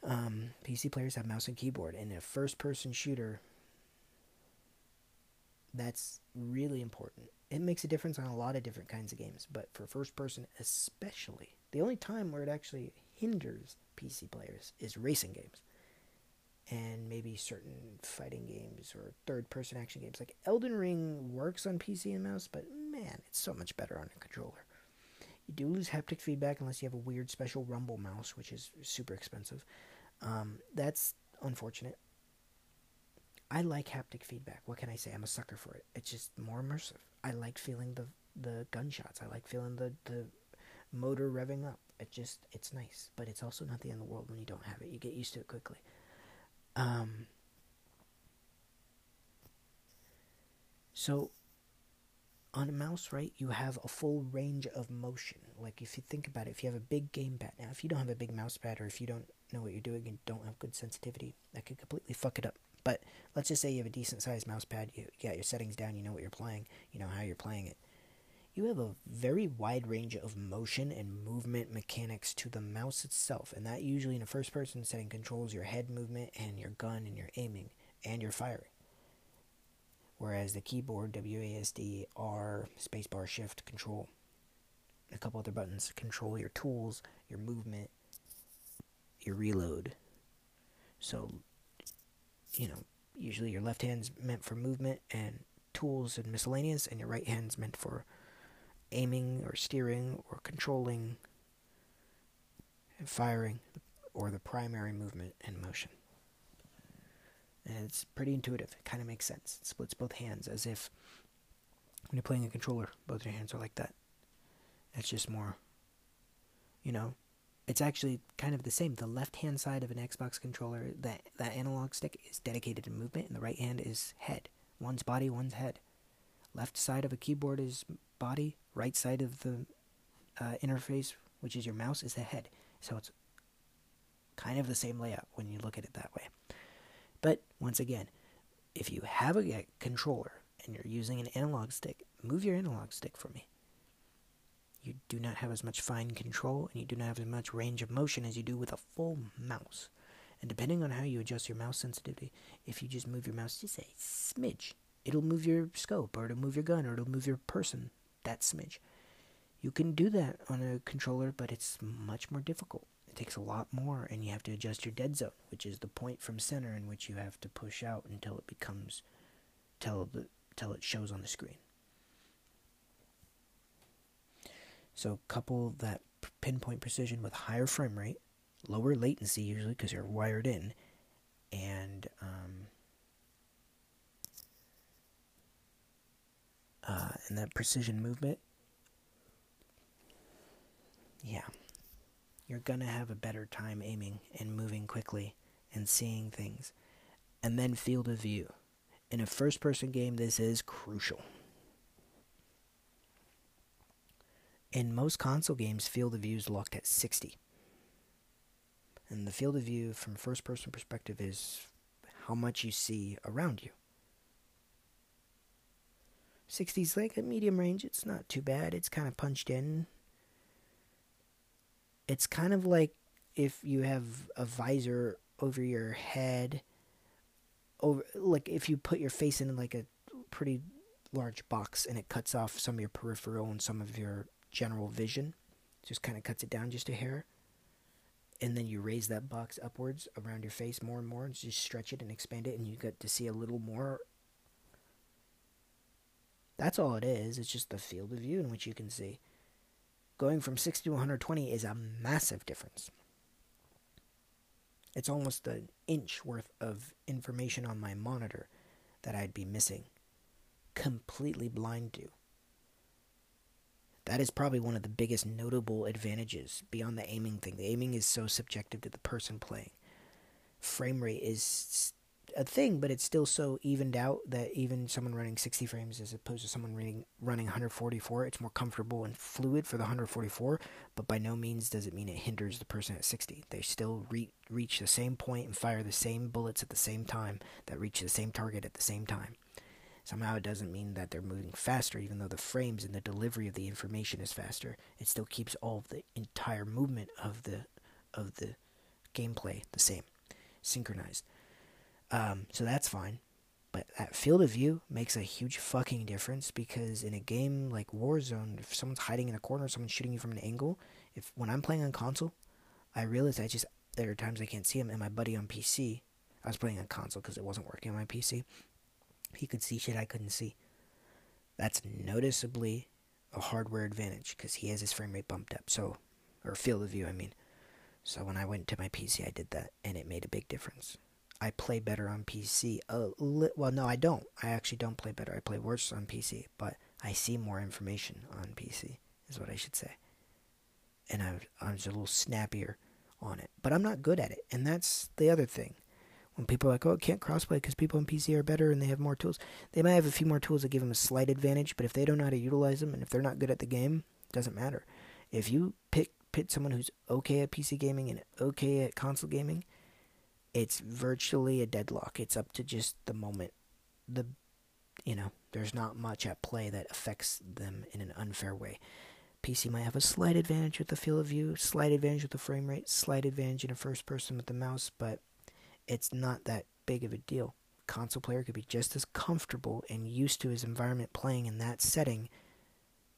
Speaker 1: um, PC players have mouse and keyboard. and In a first person shooter, that's really important. It makes a difference on a lot of different kinds of games, but for first person especially, the only time where it actually hinders PC players is racing games. And maybe certain fighting games or third person action games. Like Elden Ring works on PC and mouse, but man, it's so much better on a controller You do lose haptic feedback unless you have a weird special rumble mouse, which is super expensive. Um, that's unfortunate. I like haptic feedback. What can I say? I'm a sucker for it. It's just more immersive. I like feeling the the gunshots. I like feeling the the motor revving up. It just it's nice, but it's also not the end of the world when you don't have it. You get used to it quickly. Um. So on a mouse, right, you have a full range of motion. Like if you think about it, if you have a big gamepad, now if you don't have a big mouse pad or if you don't know what you're doing and don't have good sensitivity, that could completely fuck it up. But let's just say you have a decent sized mouse pad, you, you got your settings down, you know what you're playing, you know how you're playing it. You have a very wide range of motion and movement mechanics to the mouse itself, and that usually in a first person setting controls your head movement and your gun and your aiming and your firing. Whereas the keyboard, WASD, R, spacebar, shift, control, a couple other buttons control your tools, your movement, your reload. So you know, usually your left hand's meant for movement and tools and miscellaneous, and your right hand's meant for aiming or steering or controlling and firing or the primary movement and motion. And it's pretty intuitive. It kind of makes sense. It splits both hands as if when you're playing a controller, both your hands are like that. It's just more, you know, it's actually kind of the same. The left hand side of an Xbox controller, that that analog stick is dedicated to movement, and the right hand is head. One's body, one's head. Left side of a keyboard is body. Right side of the uh, interface, which is your mouse, is the head. So it's kind of the same layout when you look at it that way. But once again, if you have a controller and you're using an analog stick, move your analog stick for me you do not have as much fine control and you do not have as much range of motion as you do with a full mouse. And depending on how you adjust your mouse sensitivity, if you just move your mouse just a smidge, it'll move your scope or it'll move your gun or it'll move your person that smidge. You can do that on a controller, but it's much more difficult. It takes a lot more, and you have to adjust your dead zone, which is the point from center in which you have to push out until it becomes, till the, till it shows on the screen. So couple that pinpoint precision with higher frame rate, lower latency usually because you're wired in, and um, uh, and that precision movement. Yeah, you're gonna have a better time aiming and moving quickly and seeing things, and then field of view. In a first-person game, this is crucial. In most console games, field of view is locked at 60. And the field of view from first person perspective is how much you see around you. 60 is like a medium range. It's not too bad. It's kind of punched in. It's kind of like if you have a visor over your head over like if you put your face in like a pretty large box and it cuts off some of your peripheral and some of your general vision. Just kind of cuts it down just a hair. And then you raise that box upwards around your face more and more and just stretch it and expand it, and you get to see a little more. That's all it is. It's just the field of view in which you can see. Going from 60 to 120 is a massive difference. It's almost an inch worth of information on my monitor that I'd be missing, completely blind to. That is probably one of the biggest notable advantages beyond the aiming thing. The aiming is so subjective to the person playing. Frame rate is a thing, but it's still so evened out that even someone running 60 frames as opposed to someone running running 144, it's more comfortable and fluid for the 144. But by no means does it mean it hinders the person at 60. They still re- reach the same point and fire the same bullets at the same time that reach the same target at the same time. Somehow it doesn't mean that they're moving faster, even though the frames and the delivery of the information is faster. It still keeps all of the entire movement of the of the gameplay the same, synchronized. Um, so that's fine. But that field of view makes a huge fucking difference because in a game like Warzone, if someone's hiding in a corner, someone's shooting you from an angle, if when I'm playing on console, I realize I just there are times I can't see him. And my buddy on PC, I was playing on console because it wasn't working on my PC. He could see shit I couldn't see. That's noticeably a hardware advantage because he has his frame rate bumped up. So, or field of view, I mean. So when I went to my PC, I did that, and it made a big difference. I play better on PC. Li- well, no, I don't. I actually don't play better. I play worse on PC, but I see more information on PC, is what I should say. And I'm, I'm just a little snappier on it. But I'm not good at it, and that's the other thing. When people are like, oh, it can't crossplay because people on PC are better and they have more tools, they might have a few more tools that give them a slight advantage, but if they don't know how to utilize them and if they're not good at the game, it doesn't matter. If you pick pit someone who's okay at PC gaming and okay at console gaming, it's virtually a deadlock. It's up to just the moment. The you know, there's not much at play that affects them in an unfair way. PC might have a slight advantage with the field of view, slight advantage with the frame rate, slight advantage in a first person with the mouse, but it's not that big of a deal. Console player could be just as comfortable and used to his environment playing in that setting.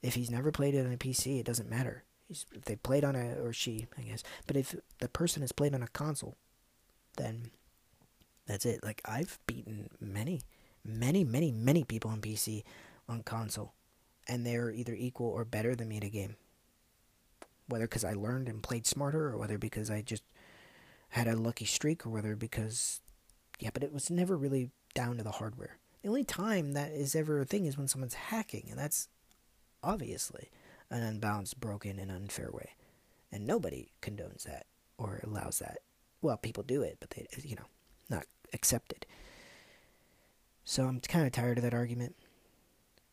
Speaker 1: If he's never played it on a PC, it doesn't matter. He's, if they played on a, or she, I guess, but if the person has played on a console, then that's it. Like, I've beaten many, many, many, many people on PC on console and they're either equal or better than me at a game. Whether because I learned and played smarter, or whether because I just had a lucky streak, or whether because, yeah, but it was never really down to the hardware. The only time that is ever a thing is when someone's hacking, and that's obviously an unbalanced, broken, and unfair way. And nobody condones that or allows that. Well, people do it, but they, you know, not accepted. So I'm kind of tired of that argument.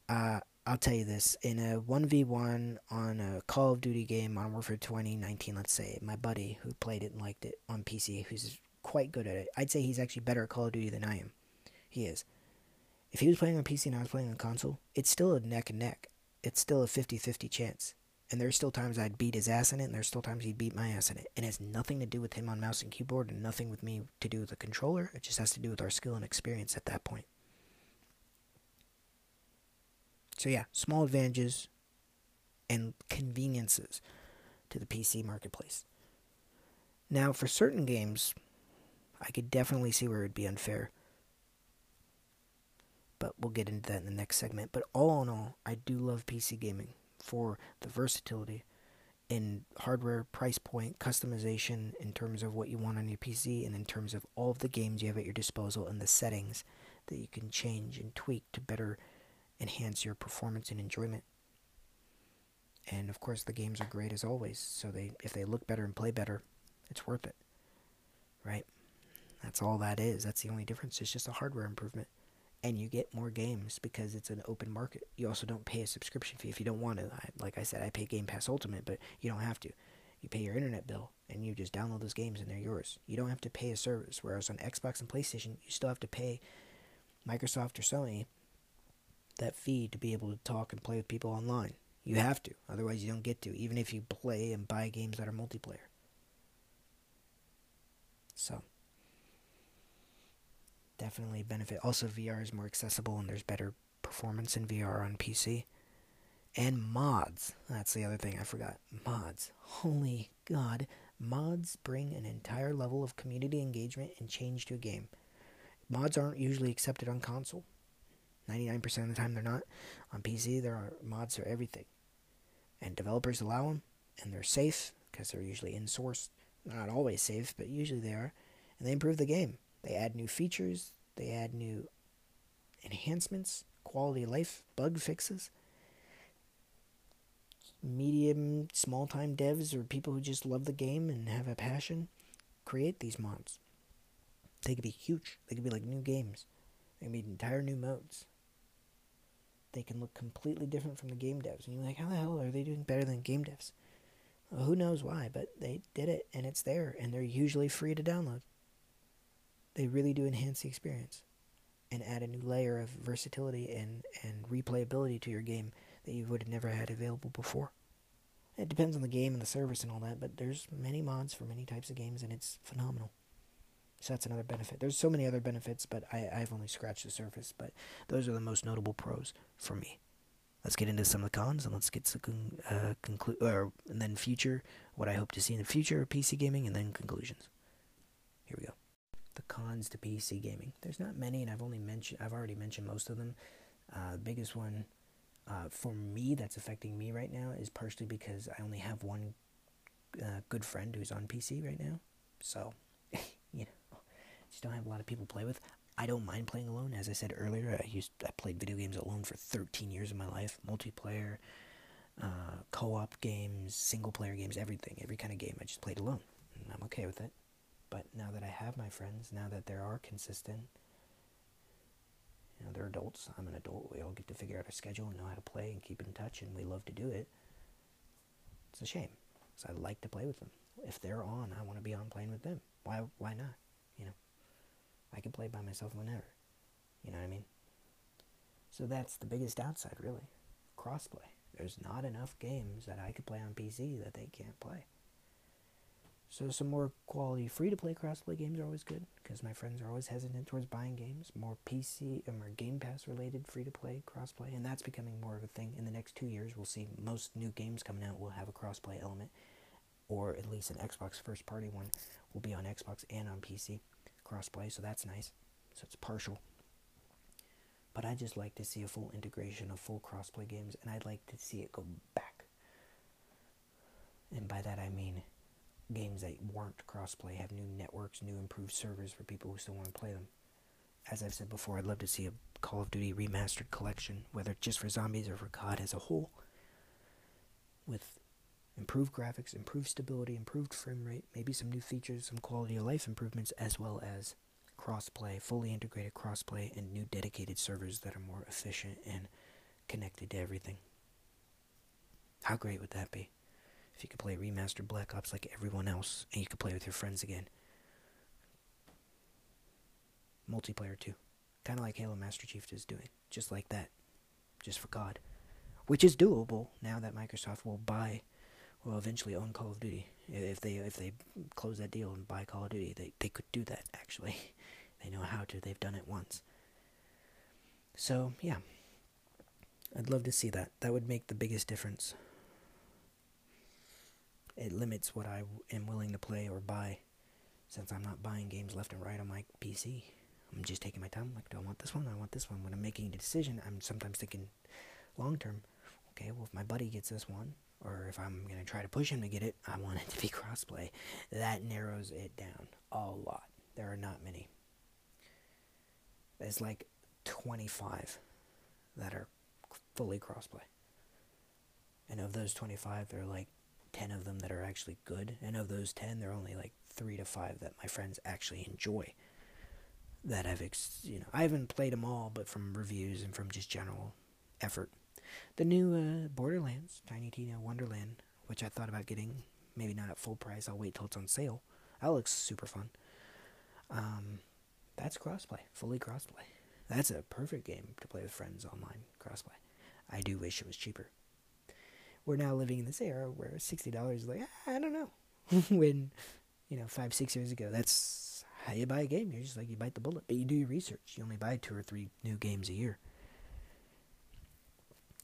Speaker 1: Uh, I'll tell you this in a 1v1 on a Call of Duty game on Warfare 2019, let's say, my buddy who played it and liked it on PC, who's quite good at it, I'd say he's actually better at Call of Duty than I am. He is. If he was playing on PC and I was playing on console, it's still a neck and neck. It's still a 50 50 chance. And there's still times I'd beat his ass in it, and there's still times he'd beat my ass in it. And it has nothing to do with him on mouse and keyboard, and nothing with me to do with the controller. It just has to do with our skill and experience at that point. So yeah, small advantages and conveniences to the PC marketplace. Now, for certain games, I could definitely see where it would be unfair. But we'll get into that in the next segment. But all in all, I do love PC gaming for the versatility in hardware, price point, customization in terms of what you want on your PC, and in terms of all of the games you have at your disposal and the settings that you can change and tweak to better enhance your performance and enjoyment. And of course, the games are great as always. So they, if they look better and play better, it's worth it, right? That's all that is. That's the only difference. It's just a hardware improvement, and you get more games because it's an open market. You also don't pay a subscription fee if you don't want to. I, like I said, I pay Game Pass Ultimate, but you don't have to. You pay your internet bill, and you just download those games, and they're yours. You don't have to pay a service. Whereas on Xbox and PlayStation, you still have to pay Microsoft or Sony that fee to be able to talk and play with people online. You have to, otherwise you don't get to, even if you play and buy games that are multiplayer. So, definitely benefit. Also, VR is more accessible and there's better performance in VR on PC. And mods. That's the other thing I forgot. Mods. Holy God. Mods bring an entire level of community engagement and change to a game. Mods aren't usually accepted on console. 99% of the time they're not. On PC, there are mods for everything. And developers allow them, and they're safe because they're usually in source. Not always safe, but usually they are. And they improve the game. They add new features, they add new enhancements, quality of life, bug fixes. Medium, small time devs or people who just love the game and have a passion create these mods. They could be huge. They could be like new games. They could be entire new modes they can look completely different from the game devs. And you're like, how the hell are they doing better than game devs? Well, who knows why, but they did it and it's there and they're usually free to download. They really do enhance the experience and add a new layer of versatility and, and replayability to your game that you would have never had available before. It depends on the game and the service and all that, but there's many mods for many types of games and it's phenomenal. So that's another benefit. There's so many other benefits, but I, I've only scratched the surface. But those are the most notable pros for me. Let's get into some of the cons and let's get to con- uh, conclude, or and then future what I hope to see in the future of PC gaming, and then conclusions. Here we go. The cons to PC gaming. There's not many, and I've only mentioned I've already mentioned most of them. Uh, the biggest one Uh, for me, that's affecting me right now is partially because I only have one uh, good friend who's on PC right now. So, (laughs) you know, just don't have a lot of people to play with. I don't mind playing alone. As I said earlier, I used I played video games alone for 13 years of my life. Multiplayer, uh, co-op games, single-player games, everything, every kind of game. I just played alone, I'm okay with it. But now that I have my friends, now that they are consistent, you know, they're adults. I'm an adult. We all get to figure out our schedule and know how to play and keep in touch, and we love to do it. It's a shame, because I like to play with them. If they're on, I want to be on playing with them. Why? Why not? You know, I can play by myself whenever. You know what I mean? So that's the biggest downside, really. Crossplay. There's not enough games that I could play on PC that they can't play. So some more quality free-to-play crossplay games are always good because my friends are always hesitant towards buying games. More PC or uh, more Game Pass related free-to-play crossplay, and that's becoming more of a thing. In the next two years, we'll see most new games coming out will have a crossplay element, or at least an Xbox first-party one will be on Xbox and on PC crossplay. So that's nice. So it's partial. But I just like to see a full integration of full crossplay games, and I'd like to see it go back. And by that I mean games that weren't crossplay have new networks, new improved servers for people who still want to play them. As I've said before, I'd love to see a Call of Duty remastered collection, whether just for zombies or for COD as a whole, with improved graphics, improved stability, improved frame rate, maybe some new features, some quality of life improvements, as well as crossplay, fully integrated crossplay, and new dedicated servers that are more efficient and connected to everything. How great would that be? If you could play remastered Black Ops like everyone else, and you could play with your friends again. Multiplayer too. Kind of like Halo Master Chief is doing. Just like that. Just for COD. Which is doable now that Microsoft will buy, will eventually own Call of Duty. If they if they close that deal and buy Call of Duty, they, they could do that actually. (laughs) They know how to. They've done it once. So, yeah. I'd love to see that. That would make the biggest difference it limits what I am willing to play or buy since I'm not buying games left and right on my PC. I'm just taking my time. Like, do I want this one? I want this one. When I'm making a decision, I'm sometimes thinking long term. Okay, well, if my buddy gets this one, or if I'm gonna try to push him to get it, I want it to be (laughs) crossplay. That narrows it down a lot. There are not many. There's like 25 that are fully crossplay. And of those 25, there are like 10 of them that are actually good. And of those 10, there are only like 3 to 5 that my friends actually enjoy. That I've, ex- you know, I haven't played them all, but from reviews and from just general effort. The new uh, Borderlands, Tiny Tina Wonderland, which I thought about getting, maybe not at full price. I'll wait till it's on sale. That looks super fun. Um, that's crossplay, fully crossplay. That's a perfect game to play with friends online, crossplay. I do wish it was cheaper we're now living in this era where sixty dollars is like ah, I don't know. (laughs) when you know five six years ago, that's how you buy a game. You're just like you bite the bullet, but you do your research. You only buy two or three new games a year.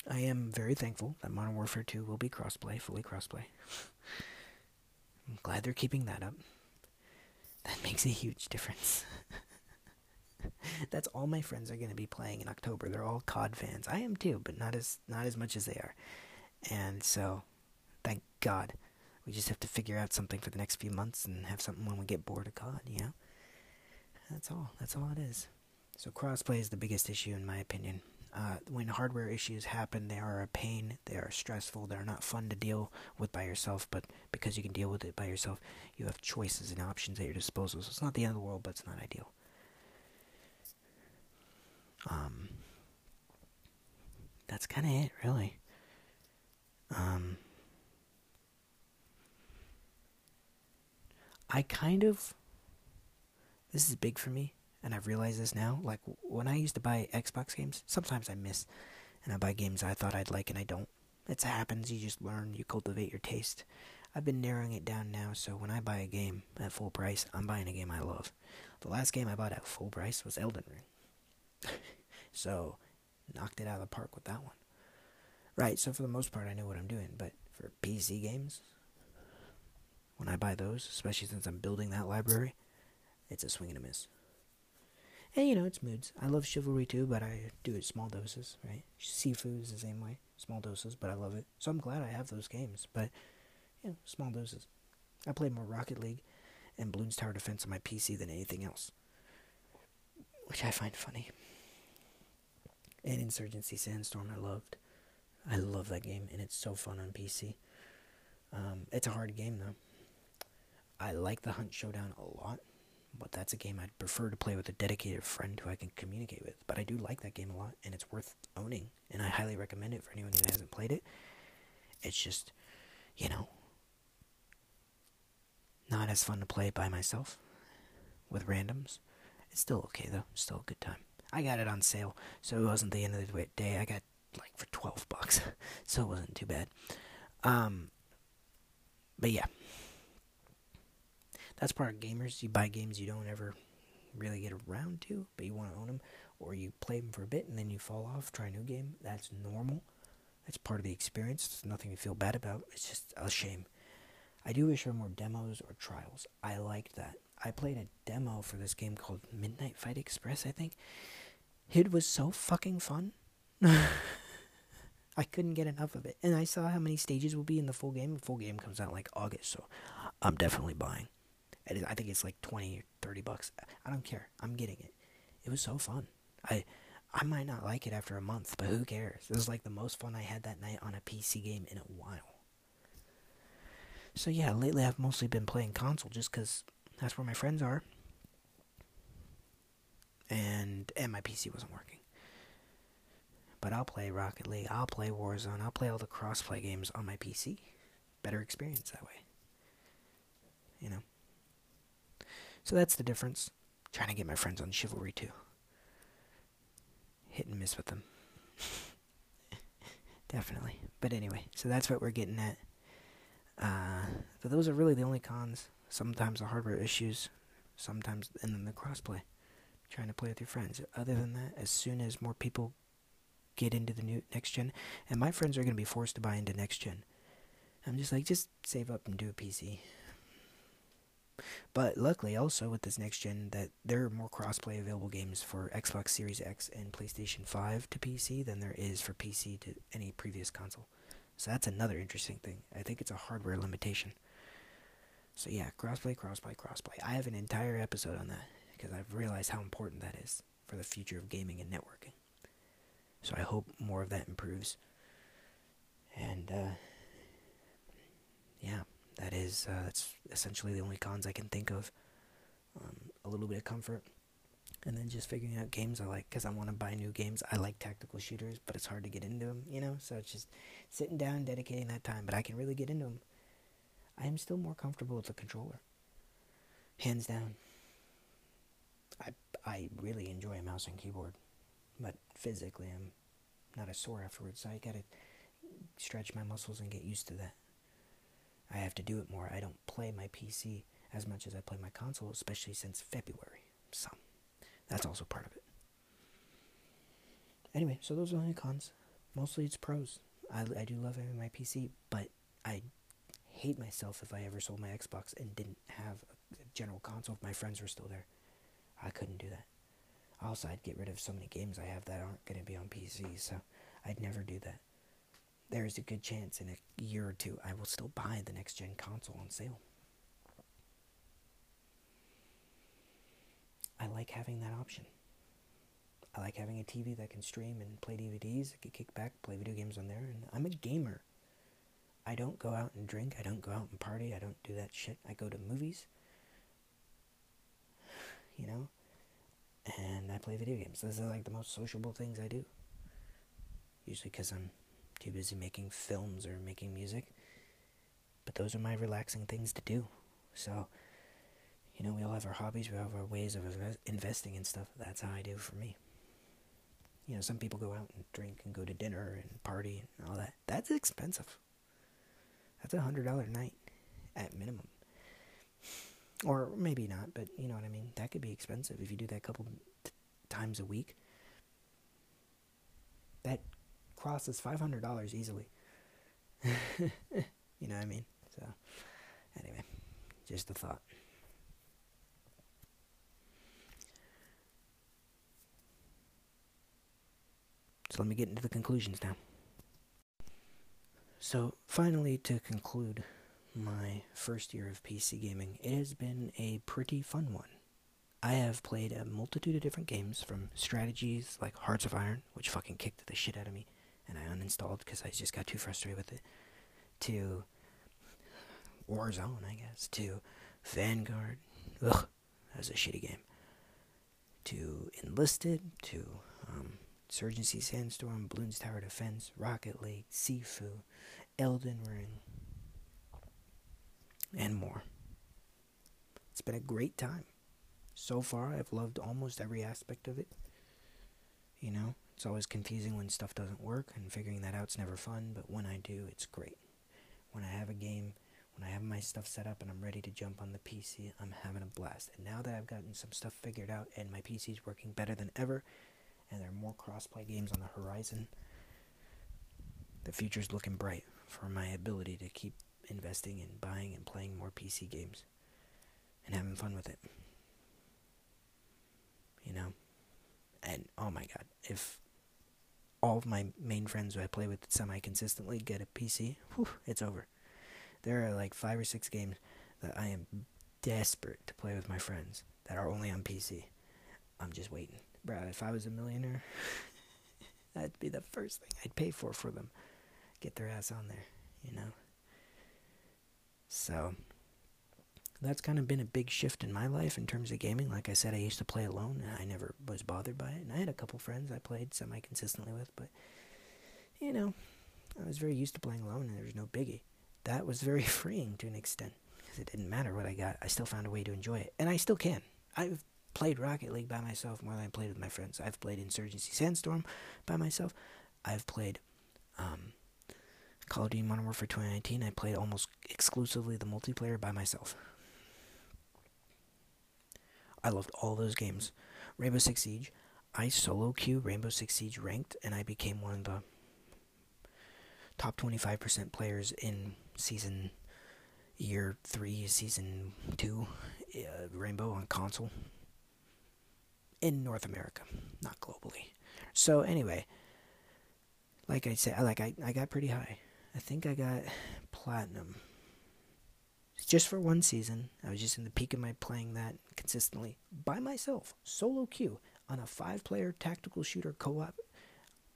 Speaker 1: I am very thankful that Modern Warfare 2 will be crossplay, fully crossplay. (laughs) I'm glad they're keeping that up. That makes a huge difference. (laughs) That's all my friends are going to be playing in October. They're all COD fans. I am too, but not as not as much as they are. And so, thank God. We just have to figure out something for the next few months and have something when we get bored of COD, you know? That's all. That's all it is. So, crossplay is the biggest issue, in my opinion. Uh, when hardware issues happen, they are a pain, they are stressful, they're not fun to deal with by yourself, but because you can deal with it by yourself, you have choices and options at your disposal. So, it's not the end of the world, but it's not ideal. Um, that's kind of it, really. Um, I kind of. This is big for me, and I've realized this now. Like, when I used to buy Xbox games, sometimes I miss, and I buy games I thought I'd like and I don't. It happens, you just learn, you cultivate your taste. I've been narrowing it down now, so when I buy a game at full price, I'm buying a game I love. The last game I bought at full price was Elden Ring. (laughs) so, knocked it out of the park with that one. Right, so for the most part, I know what I'm doing, but for PC games, when I buy those, especially since I'm building that library, it's a swing and a miss. And you know, it's moods. I love Chivalry 2, but I do it small doses, right? Sifu is the same way, small doses, but I love it. So I'm glad I have those games, but you know, small doses. I play more Rocket League and Bloons Tower Defense on my PC than anything else, which I find funny. And Insurgency Sandstorm, I loved. I love that game, and it's so fun on PC. Um, it's a hard game though. I like the Hunt Showdown a lot, but that's a game I'd prefer to play with a dedicated friend who I can communicate with. But I do like that game a lot, and it's worth owning, and I highly recommend it for anyone who hasn't played it. It's just, you know, not as fun to play by myself with randoms. It's still okay though. Still a good time. I got it on sale, so it wasn't the end of the day. I got like for twelve bucks, (laughs) so it wasn't too bad. Um, but yeah, that's part of gamers. You buy games you don't ever really get around to, but you want to own them, or you play them for a bit and then you fall off, try a new game. That's normal. That's part of the experience. It's nothing to feel bad about. It's just a shame. I do wish there were more demos or trials. I liked that. I played a demo for this game called Midnight Fight Express, I think. It was so fucking fun. (laughs) I couldn't get enough of it. And I saw how many stages will be in the full game. The full game comes out like August, so I'm definitely buying. I think it's like 20 or 30 bucks. I don't care. I'm getting it. It was so fun. I I might not like it after a month, but who cares? This was like the most fun I had that night on a PC game in a while. So yeah, lately I've mostly been playing console just cuz that's where my friends are. And and my PC wasn't working. But I'll play Rocket League, I'll play Warzone, I'll play all the crossplay games on my PC. Better experience that way. You know. So that's the difference. trying to get my friends on Chivalry 2. Hit and miss with them. (laughs) Definitely. But anyway, so that's what we're getting at. Uh, but those are really the only cons. Sometimes the hardware issues, sometimes, and then the crossplay. Trying to play with your friends. Other than that, as soon as more people get into the new next gen, and my friends are going to be forced to buy into next gen, I'm just like, just save up and do a PC. But luckily, also with this next gen, that there are more crossplay available games for Xbox Series X and PlayStation 5 to PC than there is for PC to any previous console. So that's another interesting thing. I think it's a hardware limitation. So yeah, crossplay, crossplay, crossplay. I have an entire episode on that because I've realized how important that is for the future of gaming and networking. So I hope more of that improves. And uh, yeah that is uh, that's essentially the only cons I can think of. Um, a little bit of comfort, and then just figuring out games I like because I want to buy new games. I like tactical shooters, but it's hard to get into them, you know. So it's just sitting down, dedicating that time. But I can really get into them. I am still more comfortable with the controller, hands down. I I really enjoy a mouse and keyboard, but physically I'm not a sore afterwards. So I gotta stretch my muscles and get used to that. I have to do it more. I don't play my PC as much as I play my console, especially since February. So that's also part of it. Anyway, so those are the only cons. Mostly it's pros. I, I do love having my PC, but I hate myself if I ever sold my Xbox and didn't have a general console if my friends were still there. I couldn't do that. Also, I'd get rid of so many games I have that aren't going to be on PC, so I'd never do that there's a good chance in a year or two I will still buy the next gen console on sale. I like having that option. I like having a TV that can stream and play DVDs, I can kick back, play video games on there, and I'm a gamer. I don't go out and drink, I don't go out and party, I don't do that shit. I go to movies, you know, and I play video games. Those are like the most sociable things I do. Usually because I'm too busy making films or making music. But those are my relaxing things to do. So, you know, we all have our hobbies, we have our ways of investing in stuff. That's how I do for me. You know, some people go out and drink and go to dinner and party and all that. That's expensive. That's a hundred dollar night at minimum or maybe not, but you know what I mean. That could be expensive if you do that a couple times a week. That crosses five hundred dollars easily. (laughs) you know what I mean. So, anyway, just a thought. So let me get into the conclusions now. So finally, to conclude my first year of PC gaming, it has been a pretty fun one. I have played a multitude of different games from strategies like Hearts of Iron, which fucking kicked the shit out of me, and I uninstalled because I just got too frustrated with it, to Warzone, I guess, to Vanguard. Ugh, that was a shitty game. To Enlisted, to um, Insurgency Sandstorm, Bloons Tower Defense, Rocket League, Sifu, Elden Ring, and more. It's been a great time. So far, I've loved almost every aspect of it. You know, it's always confusing when stuff doesn't work, and figuring that out's never fun, but when I do, it's great. When I have a game, when I have my stuff set up and I'm ready to jump on the PC, I'm having a blast. And now that I've gotten some stuff figured out and my PC's working better than ever, and there are more crossplay games on the horizon, the future's looking bright for my ability to keep investing in buying and playing more PC games and having fun with it. You know? And oh my god, if all of my main friends who I play with semi consistently get a PC, whew, it's over. There are like five or six games that I am desperate to play with my friends that are only on PC. I'm just waiting. Bro, if I was a millionaire, (laughs) that'd be the first thing I'd pay for for them. Get their ass on there, you know? So, that's kind of been a big shift in my life in terms of gaming. Like I said, I used to play alone, and I never was bothered by it. And I had a couple friends I played semi consistently with, but you know, I was very used to playing alone, and there was no biggie. That was very (laughs) freeing to an extent because it didn't matter what I got. I still found a way to enjoy it, and I still can. I've played Rocket League by myself more than I played with my friends. I've played Insurgency Sandstorm by myself. I've played um, Call of Duty Modern Warfare 2019. I played almost exclusively the multiplayer by myself. I loved all those games. Rainbow Six Siege, I solo queue Rainbow Six Siege ranked, and I became one of the top 25% players in season year three, season two, uh, Rainbow on console in North America, not globally. So anyway, like I said, like I, I got pretty high. I think I got platinum just for one season. I was just in the peak of my playing that consistently by myself, solo queue, on a five player tactical shooter co op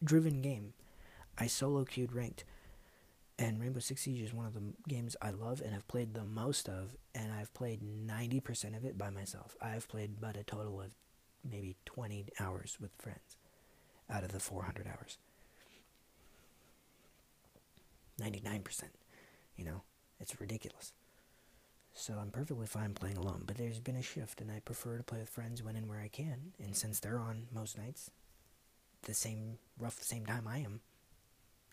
Speaker 1: driven game. I solo queued ranked. And Rainbow Six Siege is one of the games I love and have played the most of, and I've played 90% of it by myself. I've played but a total of maybe 20 hours with friends out of the 400 hours. 99%. You know, it's ridiculous. So I'm perfectly fine playing alone, but there's been a shift, and I prefer to play with friends when and where I can. And since they're on most nights, the same rough the same time I am,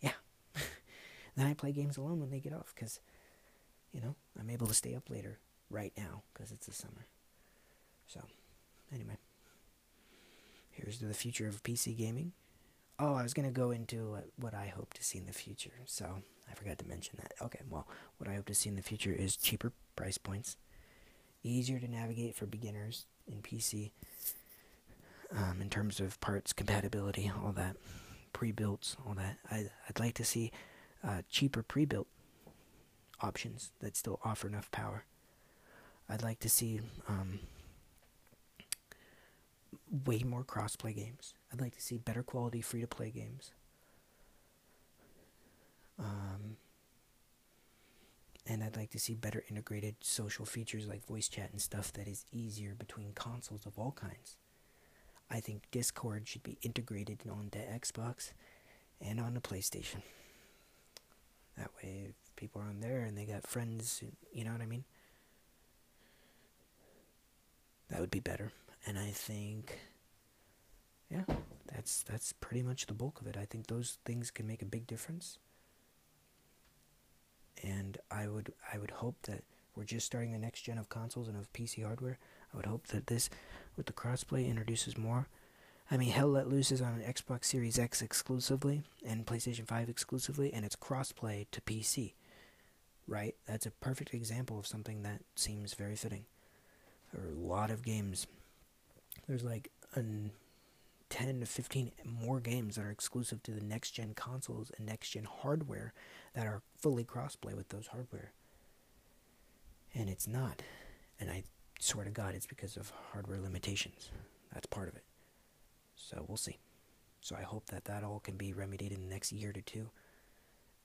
Speaker 1: yeah. (laughs) then I play games alone when they get off, because you know I'm able to stay up later right now because it's the summer. So anyway, here's to the future of PC gaming. Oh, I was gonna go into what I hope to see in the future, so I forgot to mention that. Okay, well, what I hope to see in the future is cheaper price points, easier to navigate for beginners in PC um, in terms of parts compatibility, all that, pre-built, all that. I, I'd like to see uh, cheaper pre-built options that still offer enough power. I'd like to see um, way more crossplay games. I'd like to see better quality free-to-play games. Um, and I'd like to see better integrated social features like voice chat and stuff that is easier between consoles of all kinds. I think Discord should be integrated onto Xbox and on the PlayStation. That way, if people are on there and they got friends, you know what I mean? That would be better. And I think, yeah, that's that's pretty much the bulk of it. I think those things can make a big difference and I would I would hope that we're just starting the next gen of consoles and of PC hardware. I would hope that this, with the crossplay, introduces more. I mean, Hell Let Loose is on an Xbox Series X exclusively and PlayStation 5 exclusively, and it's crossplay to PC. Right? That's a perfect example of something that seems very fitting. There are a lot of games. There's like an 10 to 15 more games that are exclusive to the next gen consoles and next gen hardware that are fully crossplay with those hardware. And it's not. And I swear to God, it's because of hardware limitations. That's part of it. So we'll see. So I hope that that all can be remedied in the next year to two.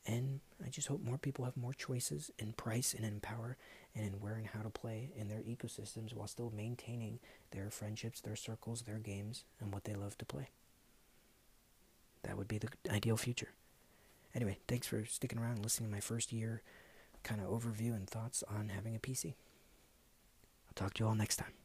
Speaker 1: And I just hope more people have more choices in price and in power and in where and how to play in their ecosystems while still maintaining their friendships, their circles, their games, and what they love to play. That would be the ideal future. Anyway, thanks for sticking around and listening to my first year kind of overview and thoughts on having a PC. I'll talk to you all next time.